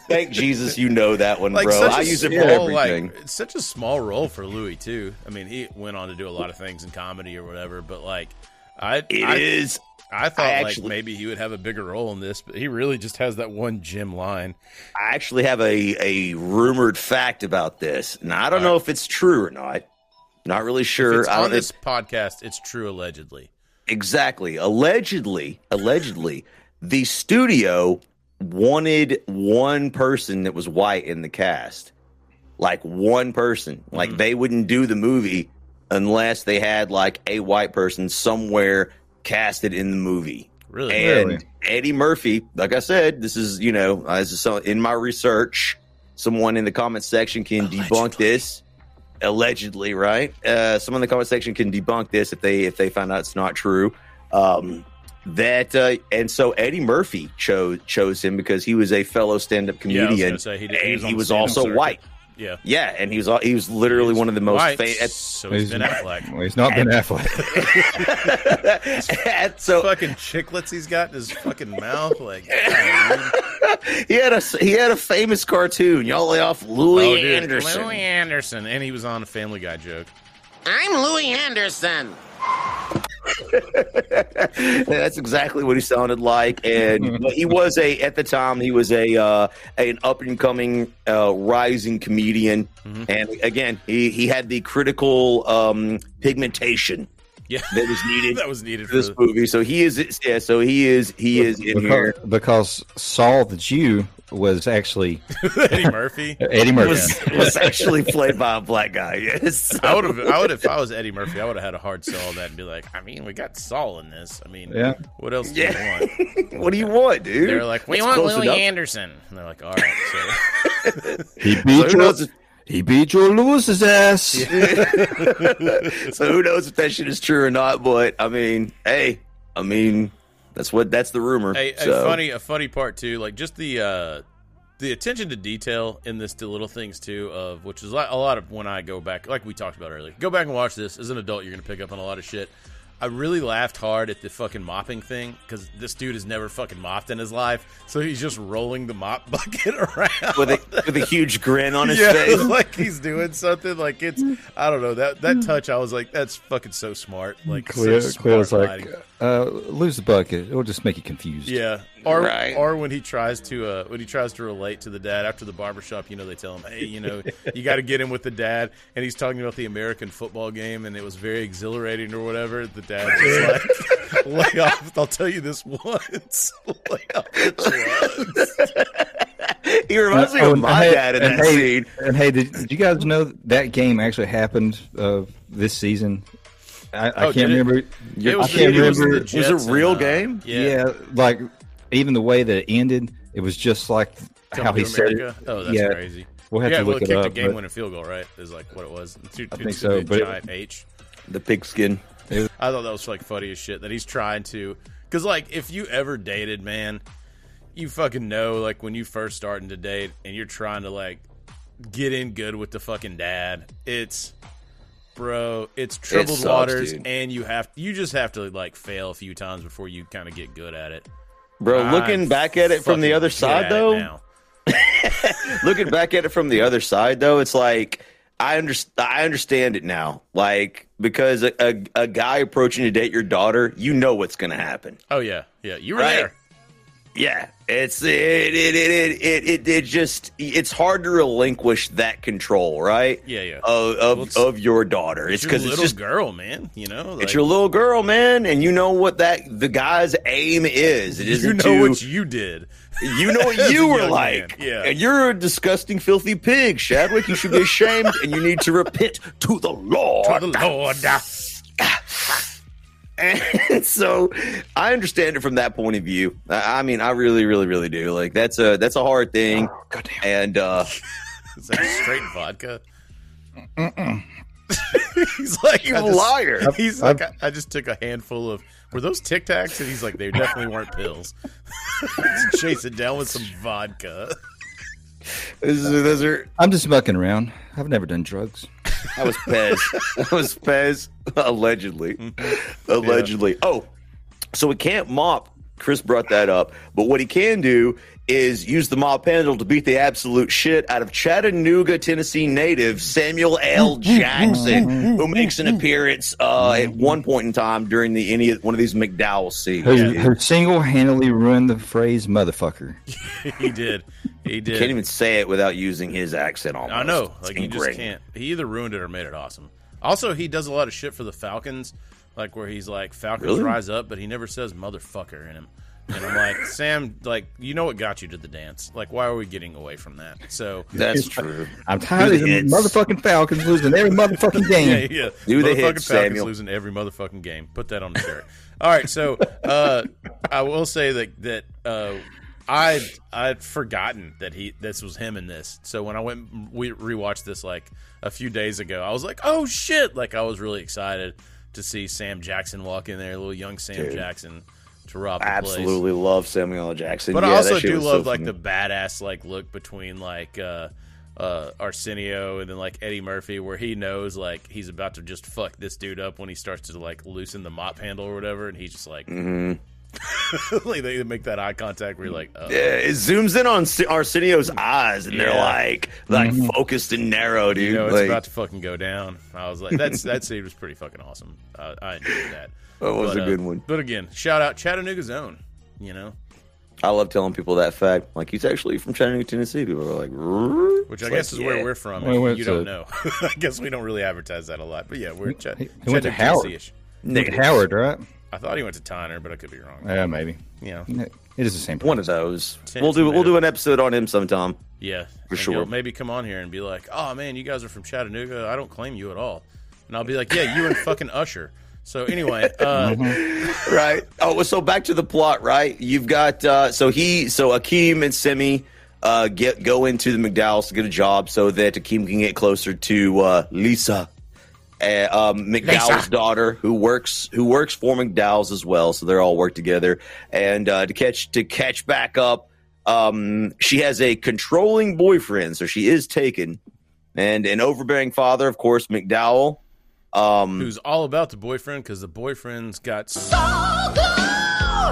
thank Jesus, you know that one, like bro. such I a use it small, for everything." Like, it's such a small role for Louie too. I mean, he went on to do a lot of things in comedy or whatever, but like I It I, is. I thought I like maybe he would have a bigger role in this, but he really just has that one Jim line. I actually have a a rumored fact about this, and I don't know if it's true or not. Not really sure. on this podcast, it's true allegedly. exactly. Allegedly, allegedly, the studio wanted one person that was white in the cast, like one person. Like mm-hmm. they wouldn't do the movie unless they had like a white person somewhere casted in the movie. Really? And Really? Eddie Murphy, like I said, this is you know, uh, this is so in my research. Someone in the comment section can debunk this. Allegedly, right? Uh, someone in the comment section can debunk this if they if they find out it's not true. Um, that uh, and so Eddie Murphy chose chose him because he was a fellow stand up Yeah, I was comedian, gonna say, he did- he and was he was also circuit. white. Yeah. Yeah, and he was al- he was literally one of the most White, famous. so he's Ben Affleck. well, he's not Ben Affleck. so fucking chiclets he's got in his fucking mouth, like he had a he had a famous cartoon. Y'all lay off Louie Oh, Anderson. Louie Anderson, and he was on a Family Guy joke. I'm Louie Anderson. That's exactly what he sounded like, and he was a at the time he was a uh, an up and coming uh, rising comedian, Mm-hmm. and again he he had the critical um, pigmentation Yeah, that was needed that was needed for this for movie. So he is yeah, so he is he is in here. because, because Saul the Jew was actually Eddie Murphy. Eddie Murphy. Was, was actually played by a black guy. Yes, I would have. I would if I was Eddie Murphy. I would have had a hard sell on that and be like, I mean, we got Saul in this. I mean, Yeah. What else do Yeah. you want? what do you want, dude? They're like, we That's want close Louie enough. Anderson. And they're like, all right. So he beat who your he beat your Lewis's ass. so who knows if that shit is true or not? But I mean, hey, I mean, That's what that's the rumor. A, a funny, a funny part too, like just the uh, the attention to detail in this, little things too, of which is a lot of when I go back, like we talked about earlier. Go back and watch this. As an adult, you're gonna pick up on a lot of shit. I really laughed hard at the fucking mopping thing because this dude has never fucking mopped in his life, so he's just rolling the mop bucket around with a with a huge grin on his yeah, face. like he's doing something. Like it's, I don't know that that touch. I was like, that's fucking so smart. Like Cleo, such Cleo's smart like, uh, lose the bucket. It'll just make you confused. Yeah. Or Right. or when he tries to uh, when he tries to relate to the dad after the barbershop, you know, they tell him, Hey, you know, you gotta get in with the dad and he's talking about the American football game and it was very exhilarating or whatever. The dad just like lay off I'll tell you this once. lay off the drugs. He reminds me Oh, of and my hey- dad in that hey, scene. And hey, did, did you guys know that game actually happened uh, this season? I, I Oh, can't did it? remember. It I was the- can't it remember. Jets Was it real and, uh, game? Yeah. yeah. like even the way that it ended, it was just like how he to said it. Oh, that's yeah, crazy. We'll have yeah, to well, look it it kicked a game but winning field goal, right? Is like what it was. Two, I two- think so, two but it- H. The pigskin. I thought that was like funny as shit that he's trying to, because like if you ever dated, man, you fucking know like when you first starting to date and you're trying to like get in good with the fucking dad, it's bro, it's troubled sucks, waters, dude. and you have you just have to like fail a few times before you kind of get good at it. Bro, I'm looking back at it from the other side though, looking back at it from the other side though, it's like I understand. I understand it now. Like because a, a, a guy approaching to date your daughter, you know what's going to happen. Oh yeah, yeah, you were Right. there. Yeah, it's it it, it it it it just it's hard to relinquish that control, right? Yeah, yeah. Of of, Well, of your daughter. It's cause It's your because little it's just girl, man. You know, it's your little girl, man, and you know what that the guy's aim is. It you know to, what you did. You know what you were like. man, yeah. And you're a disgusting, filthy pig, Chadwick. You should be ashamed and you need to repent to the Lord. To the Lord. Ah. And so I understand it from that point of view. I I mean, I really, really, really do. Like that's a that's a hard thing. And uh Is that straight vodka? he's like, You I just- liar. He's like, I, I just took a handful of. Were those Tic Tacs? And he's like, they definitely weren't pills. Chase it down with some vodka. Those are, those are I'm just mucking around. I've never done drugs. I was Pez. I was Pez, allegedly. Allegedly. Oh, so we can't mop. Chris brought that up. But what he can do is use the mob handle to beat the absolute shit out of Chattanooga, Tennessee native Samuel L. Mm, mm, mm, Jackson, who makes an appearance uh, at one point in time during the any one of these McDowell scenes. Who, dude. who single-handedly ruined the phrase "motherfucker." he did. He did. You Can't even say it without using his accent almost. I know. It's Like, you just can't. He either ruined it or made it awesome. Also, he does a lot of shit for the Falcons, like where he's like, Falcons Really? rise up, but he never says motherfucker in him. And I'm like, Sam, like, you know what got you to the dance? Like, why are we getting away from that? So That's true. I'm tired of Do the the motherfucking Falcons losing every motherfucking game. yeah. Do the Motherfucking hits, Falcons Samuel. losing every motherfucking game. Put that on the shirt. All right, so uh, I will say that that uh, I I'd forgotten that he this was him in this. So when I went we rewatched this like a few days ago, I was like, oh shit! Like I was really excited to see Sam Jackson walk in there, little young Sam Dude. Jackson to rob the place. Absolutely love Samuel L. Jackson. But Yeah, I also do love so like the badass like look between like uh uh Arsenio and then like Eddie Murphy where he knows like he's about to just fuck this dude up when he starts to like loosen the mop handle or whatever and he's just like Mhm. like they make that eye contact where you're like oh. Yeah, it zooms in on Arsenio's eyes, and they're Yeah. like like focused and narrow, dude. you know it's Like, about to fucking go down. I was like that's that scene was pretty fucking awesome. Uh, I enjoyed that. That was But, a uh, good one. But again, shout out Chattanooga's own, you know. I love telling people that fact. Like he's actually from Chattanooga, Tennessee. People are like, "Rrrr." Which I It's guess like, is where yeah. we're from. Well, if you to- don't know. I guess we don't really advertise that a lot. But yeah, we're Chat- He Chattanooga, Tennessee-ish. He went to Howard, right? I thought he went to Tyner, but I could be wrong. Yeah, maybe. Yeah. It is the same. One of those. Ten We'll do we'll do an episode on him sometime. Yeah, For And sure. Maybe come on here and be like, "Oh man, you guys are from Chattanooga. I don't claim you at all." And I'll be like, "Yeah, you and fucking Usher." So anyway, uh, right. Oh, well, so back to the plot, right? You've got uh, so he so Akeem and Semmi uh, get go into the McDowell's to get a job so that Akeem can get closer to uh, Lisa, uh, um, McDowell's daughter, who works who works for McDowell's as well. So they're all work together. And uh, to catch to catch back up, um, she has a controlling boyfriend, so she is taken, and an overbearing father, of course, McDowell. Um, Who's all about the boyfriend because the boyfriend's got so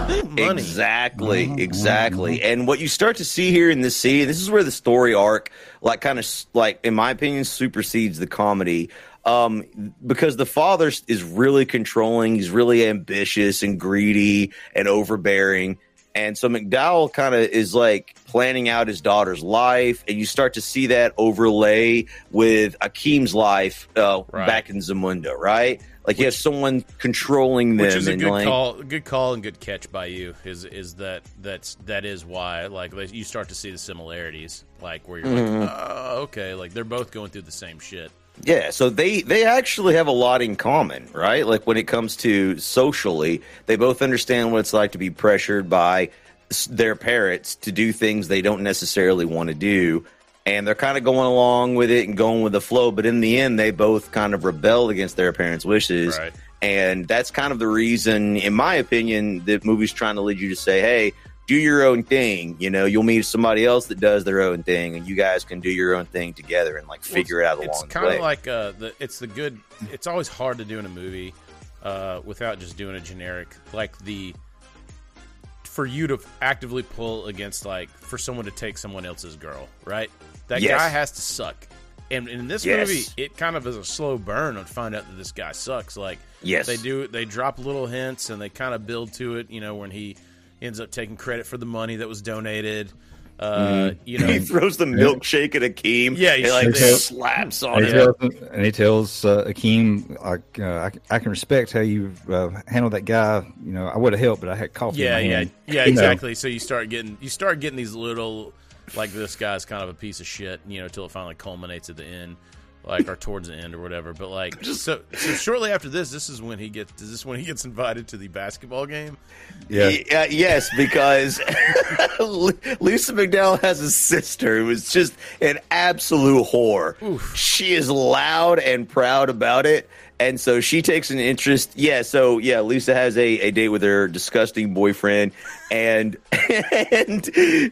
money. Exactly, exactly. And what you start to see here in this scene, this is where the story arc, like, kind of, like, in my opinion, supersedes the comedy. Um, because the father is really controlling, he's really ambitious and greedy and overbearing. And so McDowell kind of is like planning out his daughter's life, and you start to see that overlay with Akeem's life uh, Right. back in Zamunda, right? Like you have someone controlling them, Which is a good like, call, good call and good catch by you. Is is that that's that is why like you start to see the similarities, like where you're Mhm. like, oh, okay, like they're both going through the same shit. Yeah, so they they actually have a lot in common, right? Like when it comes to socially, they both understand what it's like to be pressured by their parents to do things they don't necessarily want to do, and they're kind of going along with it and going with the flow. But in the end, they both kind of rebel against their parents' wishes, Right. and that's kind of the reason, in my opinion, that movie's trying to lead you to say, "Hey." Do your own thing, you know. You'll meet somebody else that does their own thing, and you guys can do your own thing together and like figure it out along the way. It's kind of like uh, the it's the good. It's always hard to do in a movie uh, without just doing a generic like the for you to actively pull against like for someone to take someone else's girl, right? That Yes. guy has to suck. And in this Yes. movie, it kind of is a slow burn to find out that this guy sucks. Like, Yes. they do. They drop little hints and they kind of build to it. You know, when he ends up taking credit for the money that was donated. Uh, Mhm. You know, he throws the milkshake at Akeem. Yeah, he like sure slaps on And he, him. tells, and he tells uh, Akeem, like, uh, I, I can respect how you uh, handled that guy. You know, I would have helped, but I had coffee. Yeah, in my yeah, hand." yeah, You know. exactly. So you start getting you start getting these little like this guy's kind of a piece of shit, you know, until it finally culminates at the end, like or towards the end or whatever. But like, so so shortly after this, this is when he gets is this when he gets invited to the basketball game? Y- uh, yes, because Lisa McDowell has a sister who is just an absolute whore. She is loud and proud about it. And so she takes an interest. Yeah, so yeah, Lisa has a, a date with her disgusting boyfriend, and and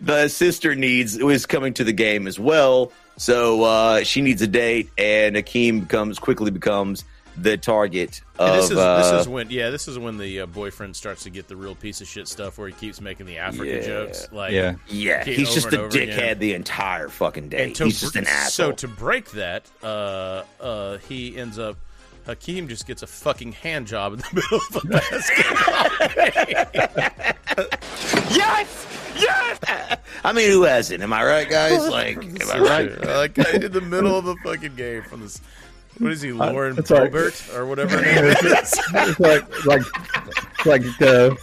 the sister needs is coming to the game as well. So uh, she needs a date, and Akeem becomes quickly becomes the target of. And this is uh, this is when yeah, this is when the uh, boyfriend starts to get the real piece of shit stuff where he keeps making the Africa Yeah. jokes. Like Yeah. Yeah, he's just a dickhead again. the entire fucking day. And to He's just an asshole. So to break that, uh, uh, he ends up. Hakeem just gets a fucking hand job in the middle of a basketball. yes, yes. I mean, who hasn't? Am I right, guys? Like, am I right? like in the middle of a fucking game from this. What is he, Lauren it's like- or whatever her name is? it's like like it's like uh,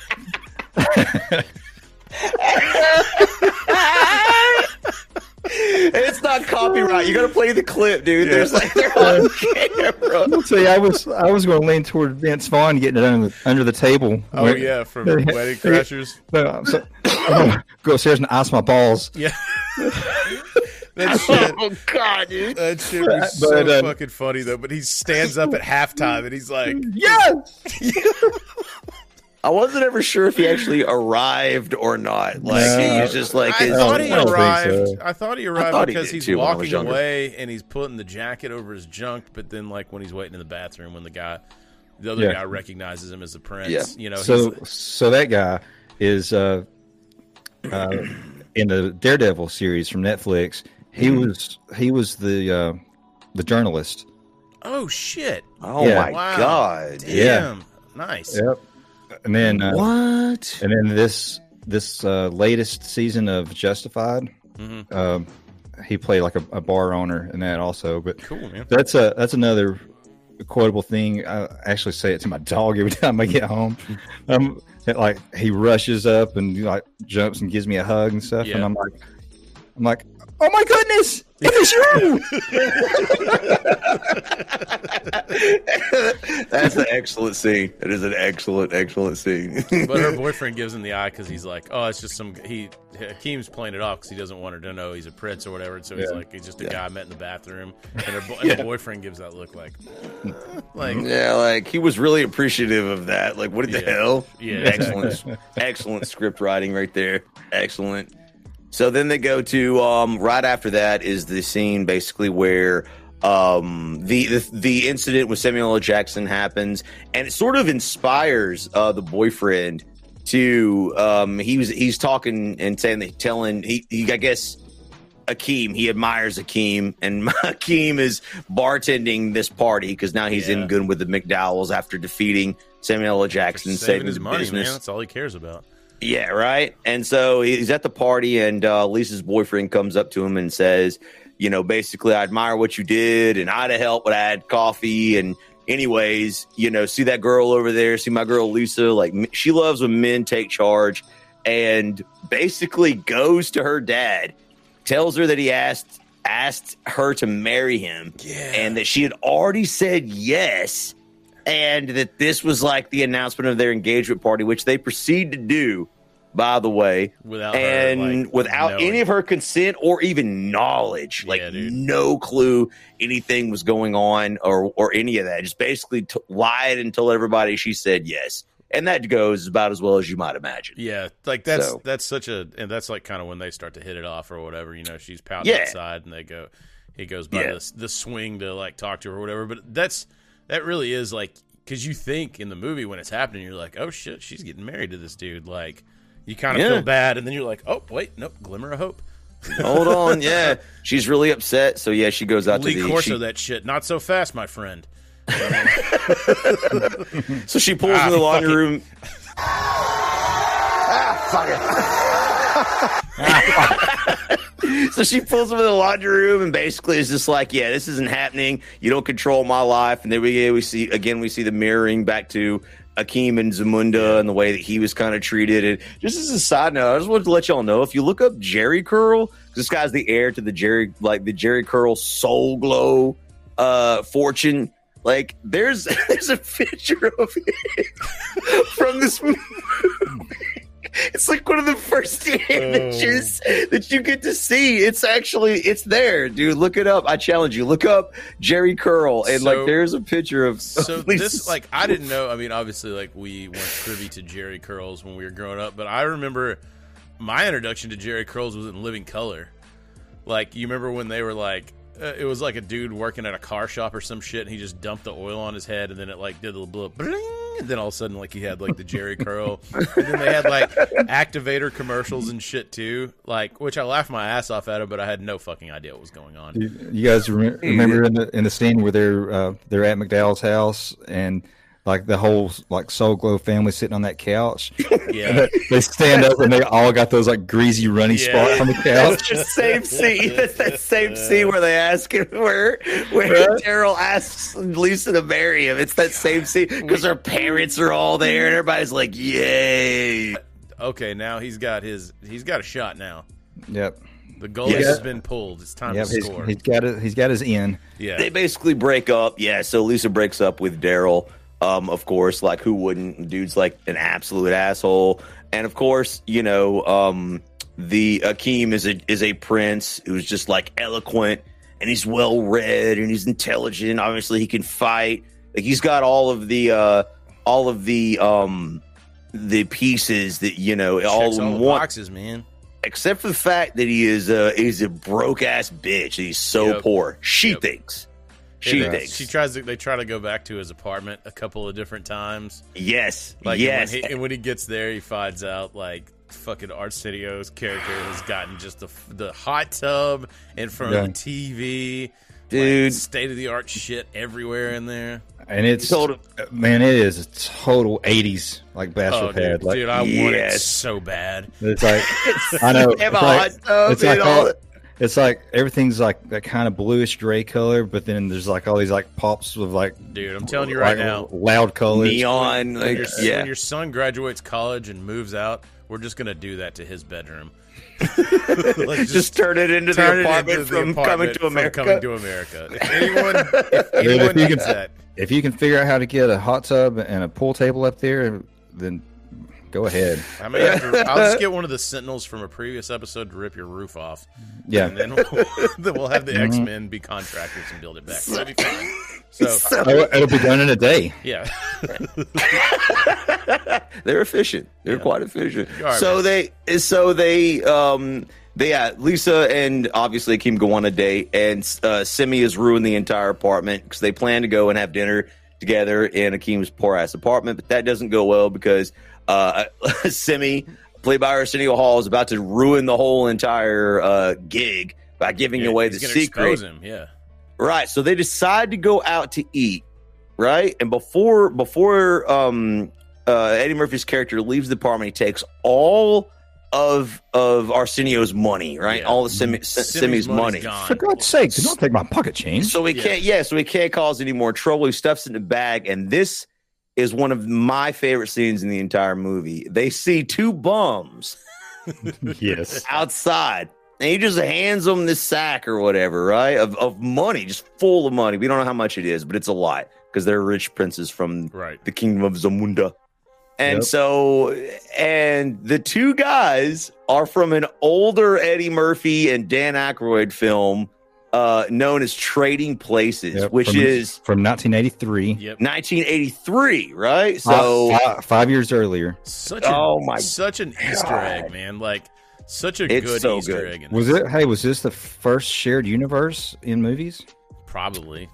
it's not copyright. You got to play the clip, dude. There's like they're on camera. See, I was I was going to lean toward Vince Vaughn getting it under the, under the table. Oh, Where- yeah, from Wedding Crashers. No, I'm so, I'm go upstairs and ice my balls. Yeah. That shit. Oh god, dude. That shit was But, so uh, fucking funny though. But he stands up at halftime and he's like, Yes. I wasn't ever sure if he actually arrived or not. Like he No. was just like I his, thought he I arrived. so. I thought he I arrived thought he because did, he's too, when I was walking away and he's putting the jacket over his junk. But then, like when he's waiting in the bathroom, when the guy, the other Yeah. guy recognizes him as the prince. Yeah. You know. so he's, so that guy is uh, uh, in the Daredevil series from Netflix. He Mm-hmm. was he was the uh, the journalist. oh shit! oh Yeah. my Wow. god. Damn. Yeah. Nice. Yep. And then uh, What? and then this this uh, latest season of Justified, Mhm. um, he played like a, a bar owner in that also. But Cool, man. that's a that's another quotable thing. I actually say it to my dog every time I get home. Um, it, like he rushes up and like jumps and gives me a hug and stuff, Yeah. and I'm like, I'm like, Oh my goodness! It is you! That's an excellent scene. It is an excellent, excellent scene. but her boyfriend gives him the eye because he's like, oh, it's just some. He Hakeem's playing it off because he doesn't want her to know he's a prince or whatever. So he's Yeah. like, he's just a Yeah. guy I met in the bathroom, and her, bo- and Yeah. the boyfriend gives that look like, like yeah, like he was really appreciative of that. Like, what the Yeah. hell? Yeah. excellent, excellent script writing right there. Excellent. So then they go to um, right after that is the scene basically where um, the, the the incident with Samuel L. Jackson happens, and it sort of inspires uh, the boyfriend to um, he was he's talking and saying that telling he, he I guess Akeem. He admires Akeem, and Akeem is bartending this party because now he's in good with the McDowells after defeating Samuel L. Jackson, saving saving his money, business. man. That's all he cares about. Yeah, right. And so he's at the party, and uh, Lisa's boyfriend comes up to him and says, "You know, basically, I admire what you did, and I'd have helped, but I had coffee. And anyways, you know, see that girl over there, see my girl Lisa. Like she loves when men take charge, and basically goes to her dad, tells her that he asked asked her to marry him, and that she had already said yes." and that this was like the announcement of their engagement party, which they proceed to do, by the way, Without her, and like, without knowing. any of her consent or even knowledge, like no clue anything was going on or or any of that. Just basically t- lied and told everybody she said yes, and that goes about as well as you might imagine. Yeah, like that's So- that's such a and that's like kind of when they start to hit it off or whatever. You know, she's pouting Yeah. outside and they go, he goes by Yeah. the the swing to like talk to her or whatever. But that's that really is like because you think in the movie when it's happening, you're like, oh shit, she's getting married to this dude. Like you kind of Yeah. feel bad, and then you're like, oh wait, nope, glimmer of hope. Hold on, yeah, she's really upset. So yeah, she goes out Lee to the. Corso she- that shit. Not so fast, my friend. so she pulls Ah, in the locker fucking... room. ah, fuck laundry it. so she pulls him in the laundry room and basically is just like, "Yeah, this isn't happening. You don't control my life." And then we we see again we see the mirroring back to Akeem and Zamunda and the way that he was kind of treated. And just as a side note, I just wanted to let y'all know if you look up Jheri Curl, this guy's the heir to the Jerry like the Jheri Curl Soul Glo uh fortune. Like there's there's a picture of him from this movie. It's like one of the first images that you get to see. It's actually it's there, dude. Look it up. I challenge you. Look up Jheri Curl and So- like there's a picture of So of this, like, I didn't know. I mean, obviously, like, we weren't privy to Jheri curls when we were growing up, but I remember my introduction to Jheri curls was in Living Color. Like, you remember when they were like, uh, it was like a dude working at a car shop or some shit, and he just dumped the oil on his head, and then it like did a little bling, and then all of a sudden, like, he had like the Jheri curl, and then they had like activator commercials and shit too, like, which I laughed my ass off at it, but I had no fucking idea what was going on. You, you guys rem- remember in the in the scene where they're uh, they're at McDowell's house and like the whole like Soul Glo family sitting on that couch. Yeah. And they- they stand up and they all got those like greasy runny spots on the That's couch. the same scene. That's that same scene where they ask him where where Right. Daryl asks Lisa to marry him. It's that same scene because her parents are all there and everybody's like, "Yay!" Okay, now he's got his he's got a shot now. Yep. The goal Yes. has been pulled. It's time Yep, to he's, score. he's got it. He's got his in. Yeah. They basically break up. Yeah, so Lisa breaks up with Daryl. Um, of course, like who wouldn't? Dude's like an absolute asshole. And of course, you know, um, the Akeem is a is a prince who's just like eloquent and he's well read and he's intelligent. Obviously, he can fight. Like he's got all of the uh, all of the um, the pieces that you know all in all the one boxes, man. except for the fact that he is a he's a broke ass bitch. He's so Yep. poor. She thinks. She It- thinks. She tries to. They try to go back to his apartment a couple of different times. Yes. Like yes. And when, he, and when he gets there, he finds out like fucking Arsenio's character has gotten just the the hot tub in front of the TV, Dude. state of the art shit everywhere in there. And it's total, man, it is a total '80s like bachelor Oh, dude, pad. Like, dude, I want it so bad. It's like I know. They have It's a like, it's like all all, that. It's like everything's like that kind of bluish gray color, but then there's like all these like pops of like Dude, I'm telling you right like, now, loud colors. Neon, when, like your, yeah. when your son graduates college and moves out, we're just gonna do that to his bedroom. Like, just, turn it into turn the apartment into the from coming apartment to from America. Coming to America. If anyone, if anyone if you can, that, if you can figure out how to get a hot tub and a pool table up there, then go ahead. I may have to, I'll just get one of the Sentinels from a previous episode to rip your roof off. Yeah. and then we'll, then we'll have the Mhm. X Men be contractors and build it back. That'd be fine. So, Oh, it'll be done in a day. yeah. They're efficient. They're quite efficient. You are, so man. they, so they, um, they, yeah, Lisa and obviously Kim go on a date, and uh, Semmi has ruined the entire apartment because they plan to go and have dinner together in Akeem's poor ass apartment, but that doesn't go well because uh, Semmi, played by Arsenio Hall, is about to ruin the whole entire uh, gig by giving Yeah, away he's the gonna secret. expose him. Yeah. Right. So they decide to go out to eat. Right. And before before um uh Eddie Murphy's character leaves the apartment, he takes all of of Arsenio's money, right? All the Semmi, Semmi's money. For God's sake, do not take my pocket change. So he can't yeah, so he can't cause any more trouble. He stuffs it in the bag, and this is one of my favorite scenes in the entire movie. They see two bums yes. outside. And he just hands them this sack or whatever, right? Of, of money, just full of money. We don't know how much it is, but it's a lot because they're rich princes from right. the kingdom of Zamunda. And Yep. so, and the two guys are from an older Eddie Murphy and Dan Aykroyd film uh, known as Trading Places, Yep, which from- is from 1983. 1983, right? So, five years earlier. Such a, Oh my such an Easter egg, man. Like such a It's good so Easter good. egg. In Was this. it? Hey, was this the first shared universe in movies? Probably.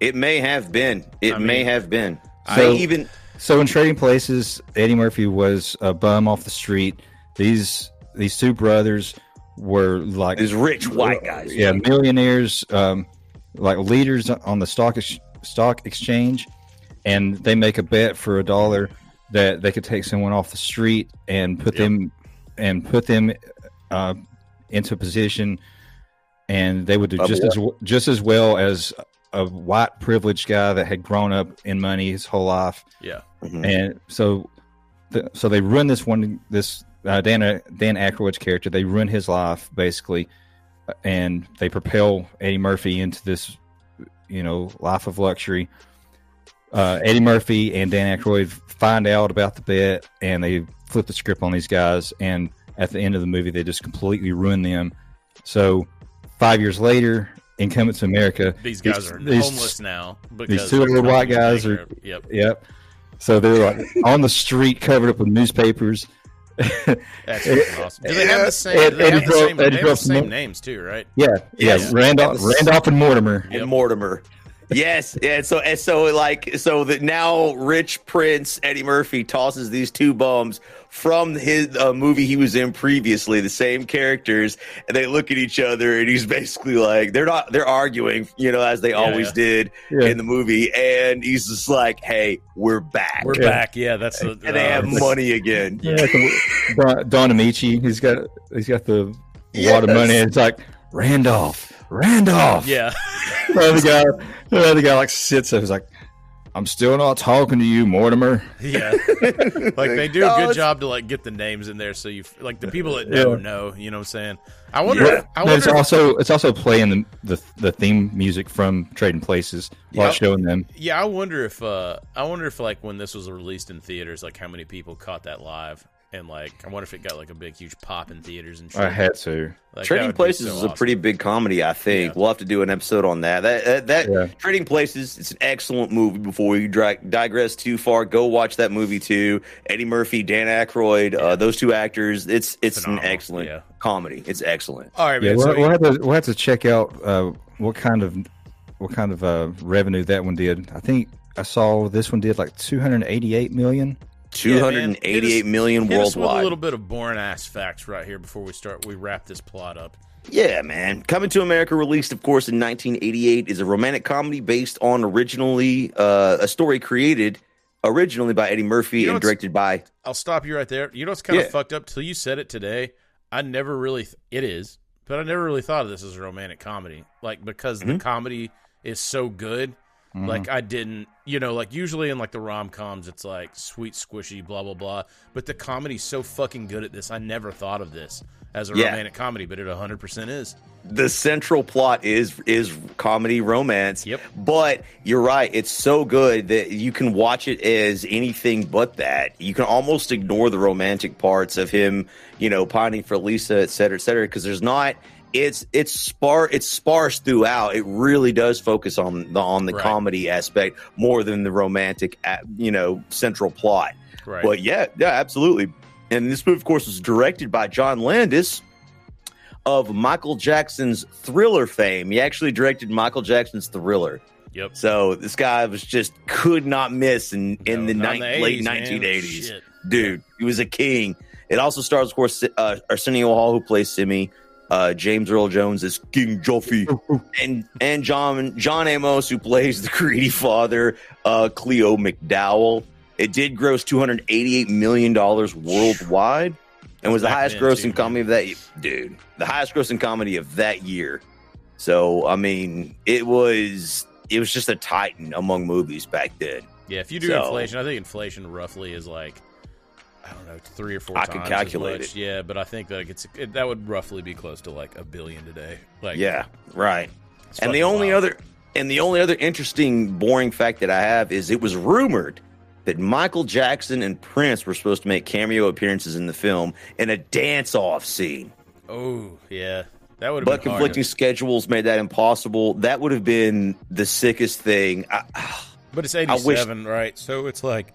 it may have been. It I may have been. So- I even. So in Trading Places, Eddie Murphy was a bum off the street. These these two brothers were like These rich white guys. yeah, millionaires, um, like leaders on the stock ex- stock exchange, and they make a bet for a dollar that they could take someone off the street and put them and put them uh, into a position, and they would do Of just what? as just as well as a white privileged guy that had grown up in money his whole life. Yeah. Mhm. And so, the, so they run this one, this uh, Dan Dan Aykroyd's character. They ruin his life basically, and they propel Eddie Murphy into this, you know, life of luxury. Uh, Eddie Murphy and Dan Aykroyd find out about the bet, and they flip the script on these guys. And at the end of the movie, they just completely ruin them. So, five years later, in Coming to America, These guys are these- homeless now because these two little white guys are. Yep. Yep. So they're like on the street, covered up with newspapers. That's awesome. Do they have the same? Ed- they have Eddie the same, Eddie they have the same names too, right? Yeah, yeah, Yes. Randolph, Randolph and Mortimer. and Mortimer. Yes, and so and so like so that now rich prince Eddie Murphy tosses these two bums from his uh, movie he was in previously, the same characters, and they look at each other, and he's basically like they're not they're arguing, you know, as they always yeah. did Yeah. in the movie, and he's just like, "Hey, we're back, We're Yeah. back. Yeah, that's the. and they uh, have money again." Yeah, Don, Don Ameche. He's got he's got the Yes. wad of money. And it's like Randolph, Randolph. Yeah. The other guy, the other guy like sits there. He's like, I'm still not talking to you, Mortimer. Yeah, like they do a good job to like get the names in there, so you like the people that know Yeah. know. You know what I'm saying? I wonder. Yeah. I wonder. it's if- also it's also playing the, the the theme music from Trading Places while Yeah. showing them. yeah, I wonder if. uh I wonder if like when this was released in theaters, like how many people caught that live, and like I wonder if it got like a big huge pop in theaters and shit. I had to. Like, Trading Places so is a pretty big comedy, I think. Yeah. We'll have to do an episode on that. That that, that Yeah. Trading Places, it's an excellent movie. Before we dri- digress too far, go watch that movie too. Eddie Murphy, Dan Aykroyd, uh, those two actors. It's it's Phenomenal, an excellent yeah. comedy. It's excellent. All right, Yeah, man. we'll, so we'll have to we'll have to check out uh, what kind of what kind of uh, revenue that one did. I think I saw this one did like 288 million. Two hundred and eighty-eight million us with worldwide. a little bit of boring ass facts right here before we start. We wrap this plot up. Yeah, man. Coming to America, released, of course, in 1988, is a romantic comedy based on originally uh, a story created originally by Eddie Murphy You know and directed by. I'll stop you right there. You know what's kind of Yeah. fucked up? Till you said it today, I never really. Th- it is, but I never really thought of this as a romantic comedy. Like because the Mhm. comedy is so good. Mhm. Like I didn't, you know, like usually in like the rom coms, it's like sweet, squishy, blah blah blah. But the comedy's so fucking good at this. I never thought of this as a Yeah. romantic comedy, but it 100 percent is. the central plot is is comedy romance. Yep. But you're right, it's so good that you can watch it as anything but that. You can almost ignore the romantic parts of him, you know, pining for Lisa, et cetera, et cetera, because there's not it's it's spar it's sparse throughout. It really does focus on the on the Right. comedy aspect more than the romantic, you know, central plot. Right. But yeah, yeah, absolutely. And this movie, of course, was directed by John Landis of Michael Jackson's Thriller fame. He actually directed Michael Jackson's Thriller. Yep. So this guy was just could not miss in in the, not in nine- the late 80s, man. 1980s. Shit. Dude, he was a king. It also stars, of course, uh, Arsenio Hall, who plays Semmi. Uh, James Earl Jones is King Joffrey, and and John John Amos, who plays the greedy father, uh, Cleo McDowell. It did gross two hundred eighty-eight million dollars worldwide, and was the Back highest then, grossing too, comedy of that dude. The highest grossing comedy of that year. So I mean, it was it was just a titan among movies back then. Yeah, if you do So- inflation, I think inflation roughly is like I don't know three or four. I could calculate it. Yeah, but I think like it's it, that would roughly be close to like a billion today. Like yeah, right. And the only wild. other and the only other interesting, boring fact that I have is it was rumored that Michael Jackson and Prince were supposed to make cameo appearances in the film in a dance-off scene. Oh yeah, that would have But conflicting hard. schedules made that impossible. That would have been the sickest thing. I, But it's I eighty wish- seven, right? So it's like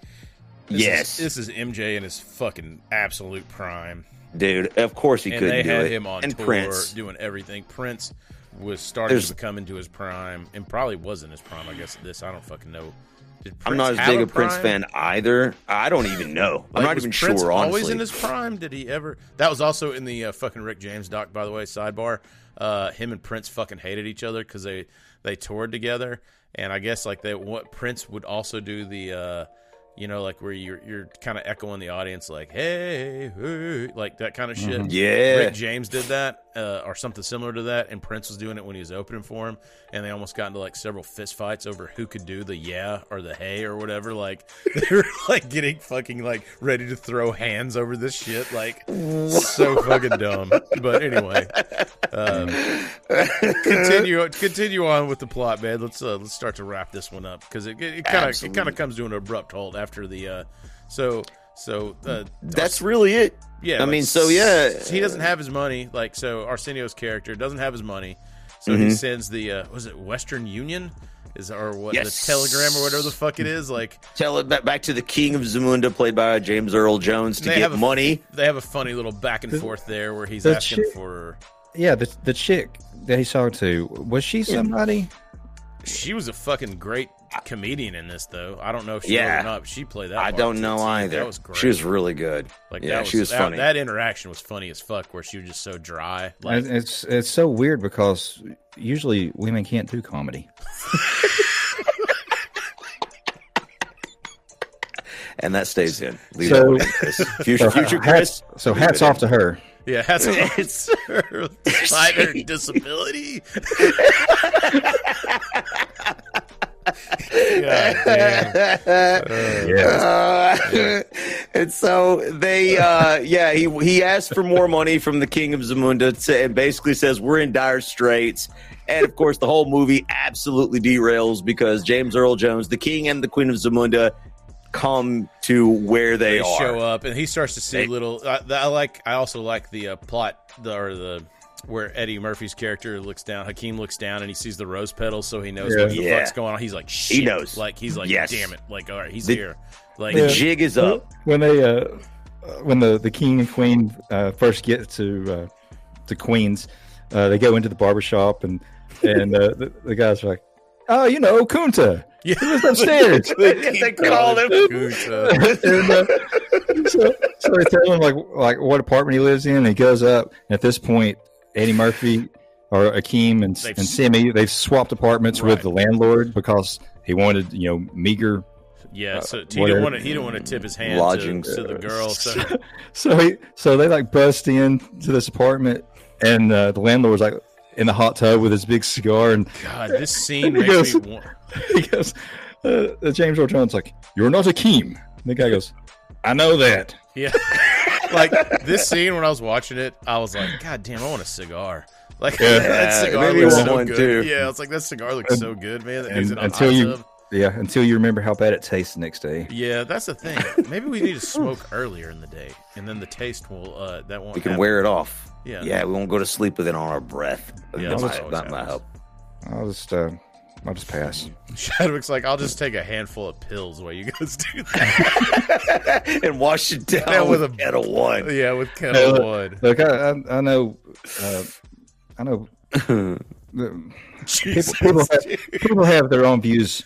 this Yes. is, this is MJ in his fucking absolute prime. dude, of course he and couldn't they do had it. him on and tour Prince. doing everything. Prince was starting There's- to come into his prime, and probably was in his prime. I guess this I don't fucking know. I'm not as big a Prince fan either. I don't even know. I'm Like, not was even Prince sure. Honestly, Always in his prime. Did he ever? That was also in the uh, fucking Rick James doc, by the way. Sidebar: uh, him and Prince fucking hated each other because they they toured together, and I guess like they what Prince would also do the. Uh, you know, like where you're you're kind of echoing the audience, like "Hey, hey," like that kind of shit. Mhm. Yeah. Rick James did that, uh, or something similar to that, and Prince was doing it when he was opening for him, and they almost got into like several fist fights over who could do the yeah or the hey or whatever. Like they were like getting fucking like ready to throw hands over this shit, like so fucking dumb. But anyway, um, continue continue on with the plot, man. Let's uh, let's start to wrap this one up because it it kind of it kind of comes to an abrupt halt after the uh, so so uh, That's really it. Yeah, I like, mean, so yeah, he doesn't have his money. Like so, Arsenio's character doesn't have his money, so he Mhm. sends the uh, was it Western Union, is or what Yes. the telegram or whatever the fuck it is. Like Tell it back, back to the King of Zamunda, played by James Earl Jones, to get have a, money. They have a funny little back and forth there where he's the asking chick- for. Yeah, the the chick that he's talking to was she somebody? She was a fucking great comedian in this, though. I don't know if she Yeah. was or not. But she played that. I part don't know too. either. That was great. She was really good. Like yeah, that was, she was that, funny. That interaction was funny as fuck, where she was just so dry. Like And it's it's so weird because usually women can't do comedy. and that stays in. Leave So- that one Chris. Future, so future hats- Chris. So hats off in. to her. Yeah, has it's her despite her disability. God damn. Uh, and so they, uh, yeah, he he asked for more money from the King of Zamunda to, and basically says we're in dire straits. And of course, the whole movie absolutely derails because James Earl Jones, the King and the Queen of Zamunda, come to where they, They are. show up, and he starts to see They- little. I, I like. I also like the uh, plot, the, or the where Eddie Murphy's character looks down. Hakeem looks down and he sees the rose petals, so he knows Yeah. what the Yeah. fuck's going on. He's like, He shit. knows. Like he's like, Yes. damn it. Like, all right, he's The- here. Like, The jig is up. when they uh, when the the king and queen uh, first get to uh, to Queens, uh, they go into the barber shop and and uh, the, the guys are like, "Oh, you know, Kunta, Yeah. he lives upstairs." they call him. Kunta. and, uh, so, so they tell him like like what apartment he lives in. And he goes up, and at this point, Eddie Murphy or Akeem and, They've and s- Semmi they've swapped apartments Right. with the landlord because he wanted you know meager Yeah, uh, so he whatever. didn't want to. He didn't want to tip his hand Lodging. to, to the girl. So So he, so they like bust in to this apartment, and uh, the landlord was like in the hot tub with his big cigar, and God, this scene He makes goes- me want. he goes, uh, James Earl Jones like, "You're not Akeem." And the guy goes, "I know that." Yeah, like this scene when I was watching it, I was like, God damn, I want a cigar. Like Yeah. that cigar maybe looks so one, good. too. Yeah, it's like that cigar looks so good, man. That And until you, tub. yeah, until you remember how bad it tastes the next day. Yeah, that's the thing. Maybe we need to smoke earlier in the day, and then the taste will uh, that won't. We can happen. wear it off. Yeah. Yeah, we won't go to sleep with it on our breath. Yeah, that that's might, what that always help. I'll just, uh, I'll just pass. Chadwick's like, I'll just take a handful of pills while you guys do that. and wash it down Yeah, with with a a- Ketel One. yeah, with Hey, kettle look, one. Look, I, I, I know, uh, I know. the- people, people, have, people have their own views.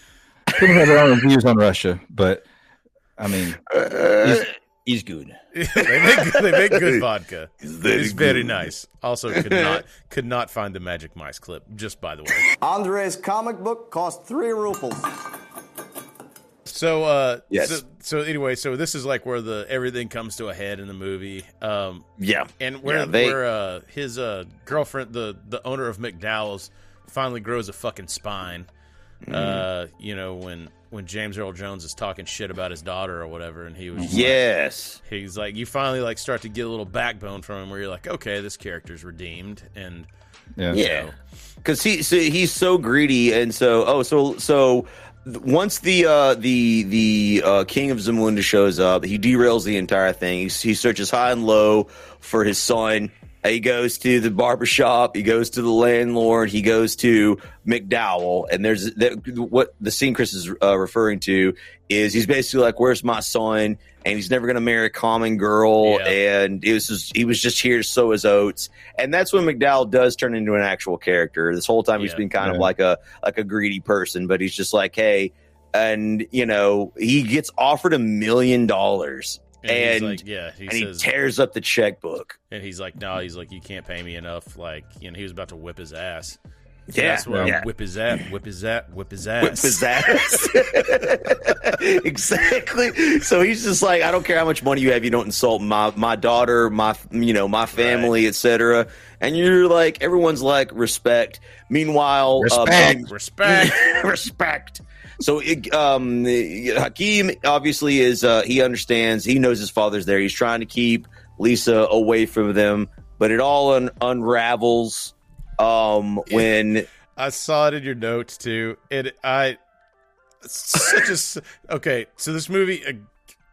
People have their own views on Russia, but I mean, he's, he's good. they make good, they make good vodka. It's very It's very good. nice. Also, could not could not find the Magic Mice clip. Just by the way. Andre's comic book cost three rubles. So, uh, Yes. So, so anyway, so this is like where the everything comes to a head in the movie. Um, Yeah. and where Yeah, they- where uh, his uh, girlfriend, the the owner of McDowell's, finally grows a fucking spine. Mm-hmm. Uh, you know when when James Earl Jones is talking shit about his daughter or whatever, and he was Yes. like, he's like you finally like start to get a little backbone from him, where you're like, okay, this character's redeemed, and Yeah. Yeah, because he so he's so greedy, and so oh, so so once the uh, the the uh, king of Zamunda shows up, he derails the entire thing. He, he searches high and low for his son. He goes to the barbershop. He goes to the landlord. He goes to McDowell. And there's that, what the scene Chris is uh, referring to is he's basically like, "Where's my son?" And he's never going to marry a common girl. Yeah. And it was just, he was just here to sow his oats. And that's when McDowell does turn into an actual character. This whole time he's been kind of like a like a greedy person, but he's just like, hey, and you know, he gets offered a million dollars. And, And he's like, yeah, he and he tears up the checkbook. and he's like, no, he's like, you can't pay me enough. Like, you know, he was about to whip his ass. So Yeah, that's what yeah. whip his ass, whip his ass, whip his ass, Whip his ass. exactly. So he's just like, I don't care how much money you have, you don't insult my my daughter, my you know my family, etc. And you're like, everyone's like respect. Meanwhile, uh, Respect. Respect. respect. So it, um, Hakeem obviously is uh, he understands. He knows his father's there. He's trying to keep Lisa away from them, but it all un- unravels um, when I saw it in your notes too. It I such a okay. So this movie, a,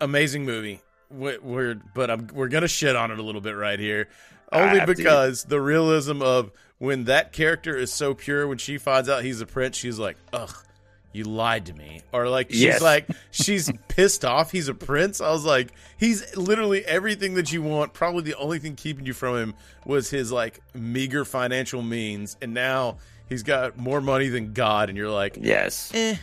amazing movie. We're, we're but I'm we're gonna shit on it a little bit right here, only have to. because the realism of when that character is so pure. When she finds out he's a prince, she's like, ugh. You lied to me, or like she's Yes. like she's pissed off. He's a prince. I was like, he's literally everything that you want. Probably the only thing keeping you from him was his like meager financial means, and now he's got more money than God. And you're like, yes, eh,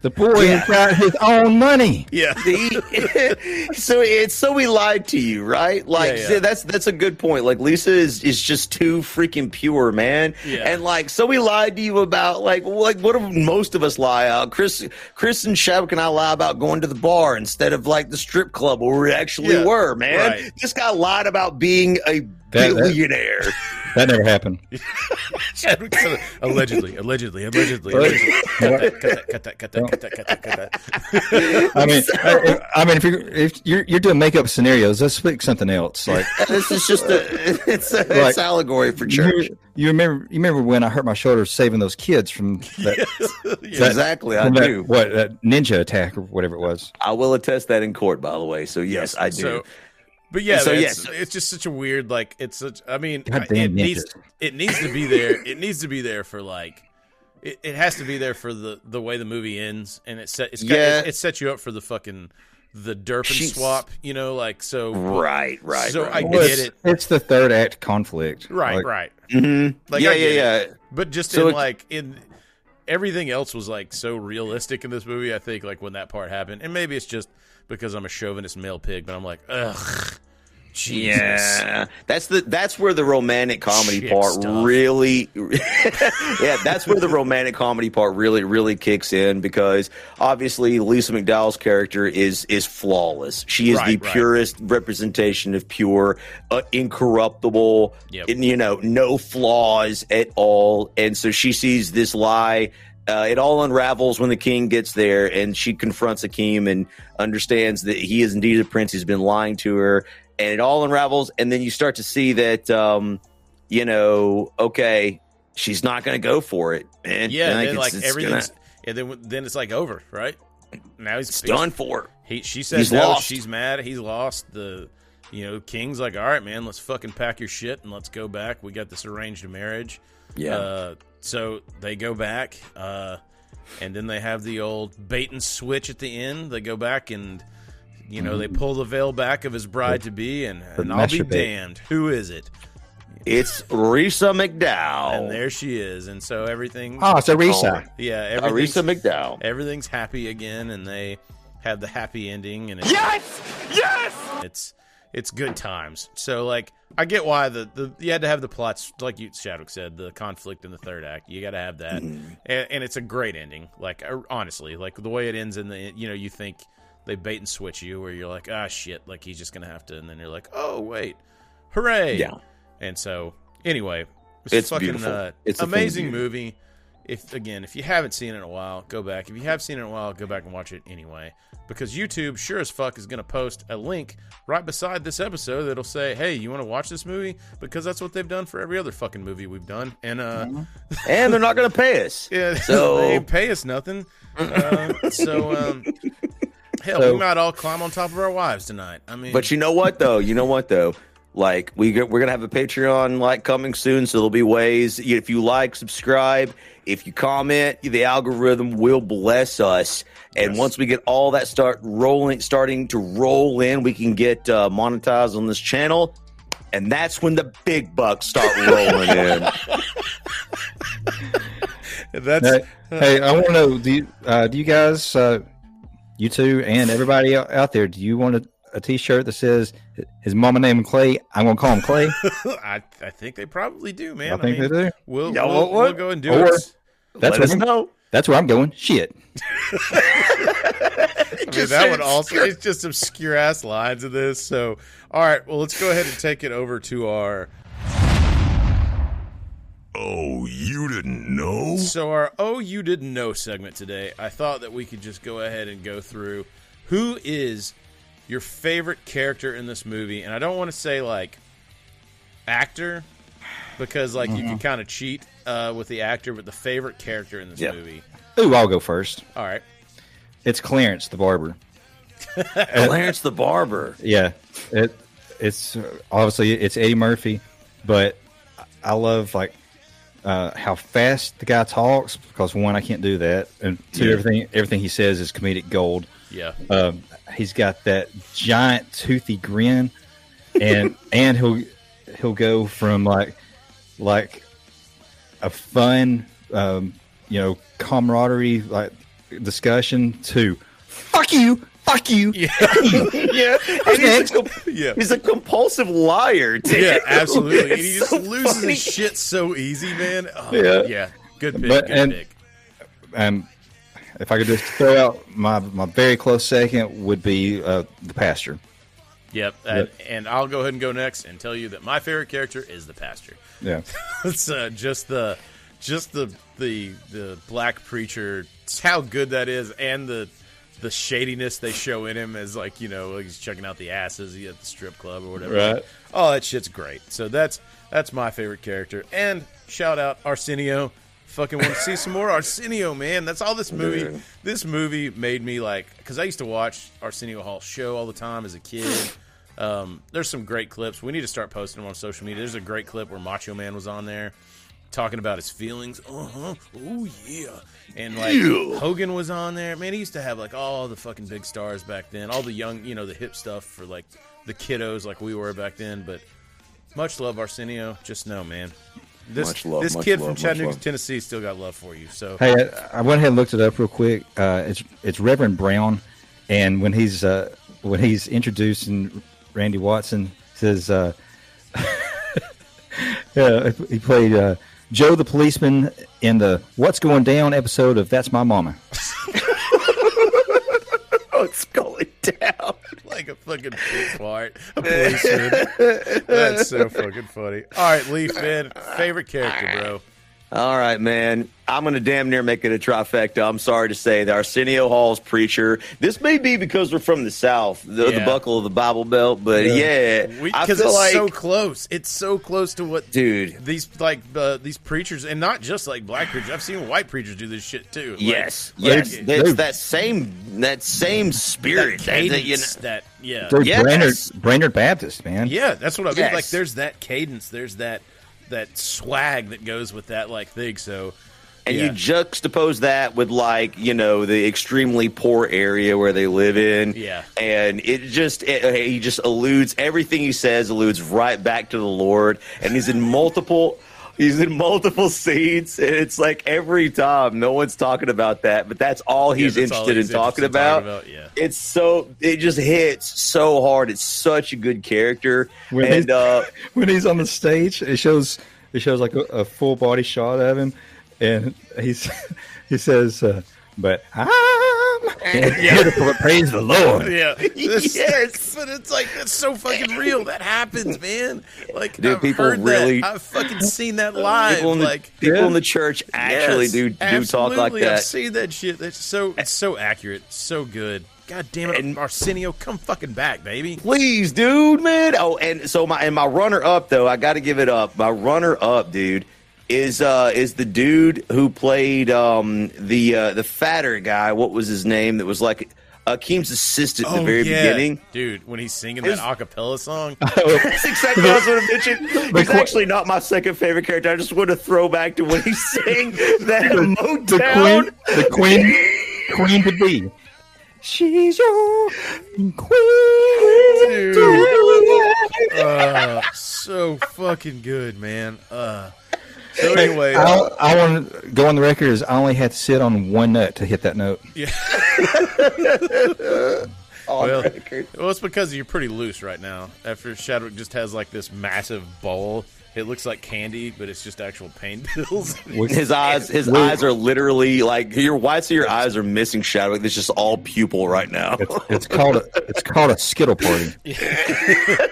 The boy Yeah. got his own money. yeah, The- so it's so we lied to you, right? Like Yeah, yeah. that's that's a good point. Like Lisa is is just too freaking pure, man. Yeah. And like so we lied to you about like like what do most of us lie out? Chris Chris and Shabak and I lie about going to the bar instead of like the strip club where we actually Yeah, were, man. right. This guy lied about being a that- billionaire. That never happened. Allegedly, allegedly, allegedly, allegedly. Cut that, cut that, cut that, cut that, cut that, cut that, cut that. I mean, I, I mean, if you're if you're, you're doing makeup scenarios, let's pick something else. Like this is just a it's a Like, it's allegory for church. You, you remember? You remember when I hurt my shoulder saving those kids from that? that- Exactly, I that- do. What that ninja attack or whatever it was? I will attest that in court, by the way. So yes, I do. So, but yeah, So, it's, yes. it's just such a weird like it's such. I mean, Goddamn it needs it needs to be there. It needs to be there for like. It, it has to be there for the the way the movie ends, and it set it's got, Yeah. it, it sets you up for the fucking the derp and She's- swap. You know, like so. Right, right. So right. I Well, get it's, it. It's the third act conflict. Right, Like, right. Mhm. Like, yeah, I yeah, yeah. it. But just So in like in everything else was like so realistic in this movie. I think like when that part happened, and maybe it's just because I'm a chauvinist male pig, but I'm like, ugh, Yeah, that's the that's where the romantic comedy Chick part stuff. really, yeah, that's where the romantic comedy part really really kicks in because obviously Lisa McDowell's character is is flawless. She is Right, the right. purest representation of pure, uh, incorruptible, Yep. and you know, no flaws at all. And so she sees this lie. Uh, it all unravels when the king gets there, and she confronts Akeem and understands that he is indeed a prince. He's been lying to her, and it all unravels. And then you start to see that, um, you know, okay, she's not going to go for it, man. Yeah, Like, then like everything's gonna- and then then it's like over, right? Now he's It's done for. He she says He's no, lost. she's mad, he's lost. The you know, King's like, All right, man, let's fucking pack your shit and let's go back. We got this arranged marriage. Yeah. Uh, so they go back, uh, and then they have the old bait and switch at the end. They go back and you know, they pull the veil back of his bride to be and, and I'll be damned. Who is it? It's Risa McDowell. And there she is, and so everything. Oh, it's Arisa. Yeah, Arisa everything's, McDowell. everything's happy again, and they have the happy ending, and it's, Yes! Yes! it's it's good times. So like, I get why the, the you had to have the plots, like you Chadwick said, the conflict in the third act. You got to have that, Mm-hmm. and, and it's a great ending. Like uh, honestly, like the way it ends in the you know you think they bait and switch you, where you're like ah shit, like he's just gonna have to, and then you're like oh wait, hooray, Yeah. And so anyway, it's, It's fucking beautiful. Uh, It's a thing of amazing movie. If again, if you haven't seen it in a while, go back. If you have seen it in a while, go back and watch it anyway. Because YouTube, sure as fuck, is going to post a link right beside this episode that'll say, "Hey, you want to watch this movie?" Because that's what they've done for every other fucking movie we've done. And uh, and they're not going to pay us. yeah, So- they pay us nothing. Uh, so um, hell, So- we might all climb on top of our wives tonight. I mean, But you know what though? You know what though? Like we get, we're gonna have a Patreon like coming soon, so there'll be ways. If you like, subscribe. If you comment, the algorithm will bless us. And once we get all that start rolling, starting to roll in, we can get uh, monetized on this channel, and that's when the big bucks start rolling in. that's Hey, hey, I want to know do you, uh, do you guys, uh, you two, and everybody out out there, do you want a, a T-shirt that says his mama named him Clay? I'm gonna call him Clay. I, I think they probably do, man. I think mean, they do. We'll, Y'all we'll, want one? we'll go and do Or- it. That's Let where us I'm- know. That's where I'm going. Shit. I mean, that would also it's just obscure ass lines of this. So, all right, well, let's go ahead and take it over to our. Oh, you didn't know? So our oh you didn't know segment today. I thought that we could just go ahead and go through who is your favorite character in this movie, and I don't want to say like actor because like you can kind of cheat uh, with the actor, but the favorite character in this Yeah. movie. Ooh, I'll go first. All right, It's Clarence the barber. Clarence the barber. Yeah, it it's uh, obviously it's Eddie Murphy, but I love like uh, how fast the guy talks because one I can't do that, and two Yeah. everything everything he says is comedic gold. Yeah. um, he's got that giant toothy grin, and and he'll he'll go from like like a fun um, you know camaraderie like discussion to fuck you, fuck you. Yeah, yeah. And he's, a, Yeah. he's a compulsive liar. Too. yeah, absolutely. And he just so loses funny. his shit so easy, man. Oh, Yeah. yeah, good pick. But- good and- pick. Um, if I could just throw out my my very close second would be uh, the pastor. Yep, and, and I'll go ahead and go next and tell you that my favorite character is the pastor. Yeah. it's uh, just the just the the the black preacher. It's how good that is, and the the shadiness they show in him as like you know like he's checking out the asses at the strip club or whatever. Right. Oh, that shit's great. So that's that's my favorite character. And shout out Arsenio. Fucking want to see some more Arsenio, man. That's all this movie. This movie made me like because I used to watch Arsenio Hall show all the time as a kid. Um, there's some great clips. We need to start posting them on social media. There's a great clip where Macho Man was on there talking about his feelings. Uh huh. Oh yeah. And like Yeah. Hogan was on there. Man, he used to have like all the fucking big stars back then. All the young, you know, the hip stuff for like the kiddos like we were back then. But much love, Arsenio. Just know, man. This Much love, this much kid love, from Chattanooga. Tennessee, still got love for you. So Hey, I, I went ahead and looked it up real quick. Uh, it's it's Reverend Brown, and when he's uh, when he's introducing Randy Watson, says uh, yeah, he played uh, Joe the policeman in the "What's Going Down" episode of That's My Mama. oh, it's going down like a fucking pig fart. A policeman. That's so fucking funny. All right, Leaf man, favorite character, bro. All right, man. I'm going to damn near make it a trifecta. I'm sorry to say the Arsenio Hall's preacher. This may be because we're from the South, the, Yeah. the buckle of the Bible Belt, but yeah, because feel it's like, so close. It's so close to what, dude. These like uh, these preachers, and not just like black preachers. I've seen white preachers do this shit too. Like- yes, like, yes, that's that same that same spirit. That that- that, you cadence, know- that yeah, Yes. Brainerd, Brainerd Baptist, man. Yeah, that's what I mean. Yes. Like, there's that cadence. There's that that swag that goes with that like thing. So, And yeah. you juxtapose that with like you know the extremely poor area where they live in, Yeah. And it just it, uh, he just alludes everything he says alludes right back to the Lord, and he's in multiple. He's in multiple scenes, and it's like every time, no one's talking about that, but that's all Yeah, he's that's all interested he's in talking interested in about. about, yeah. It's so it just hits so hard. It's such a good character, When and he's- uh, when he's on the stage, it shows it shows like a, a full body shot of him, and he's he says, uh, "But I'm here to praise the Lord." yeah, This- Yes. but it's like that's so fucking real. That happens, man. Like, Dude, I've people heard really- that. I've fucking seen that live. people in the, like, people in the church actually Yes, do do talk like absolutely. I've that. seen that shit. That's so it's so accurate, so good. God damn it, Arsenio, come fucking back, baby. Please, dude, man. Oh, and so my and my runner up though, I got to give it up. My runner up, dude, is uh is the dude who played um the uh the fatter guy. What was his name? That was like Akeem's assistant at the very Oh, yeah. beginning. dude, when he's singing His- that acapella song. That's exactly what I was going to mention. He's actually not my second favorite character. I just want to throw back to when he sang that the Motown. queen, the queen, queen to be. She's your queen. Uh, so fucking good, man. Uh, so anyway, I, I want to go on the record as I only had to sit on one nut to hit that note. Yeah. On well, record. well, it's because you're pretty loose right now. After Chadwick just has like this massive bowl, it looks like candy, but it's just actual pain pills. His eyes, his eyes are literally like your whites of your eyes are missing Chadwick. It's just all pupil right now. It's, it's called a it's called a skittle party. it's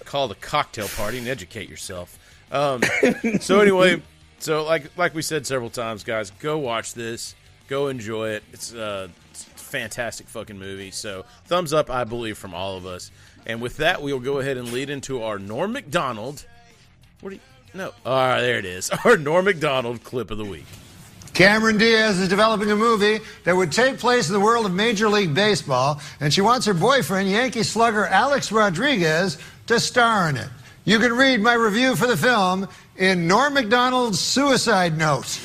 called a cocktail party and educate yourself. Um, so anyway, so like like we said several times, guys, go watch this. Go enjoy it. It's, uh, it's a fantastic fucking movie. So thumbs up, I believe, from all of us. And with that, we'll go ahead and lead into our Norm Macdonald. What do you? No. All right, there it is. Our Norm Macdonald clip of the week. Cameron Diaz is developing a movie that would take place in the world of Major League Baseball, and she wants her boyfriend, Yankee slugger Alex Rodriguez, to star in it. You can read my review for the film in Norm Macdonald's Suicide Note.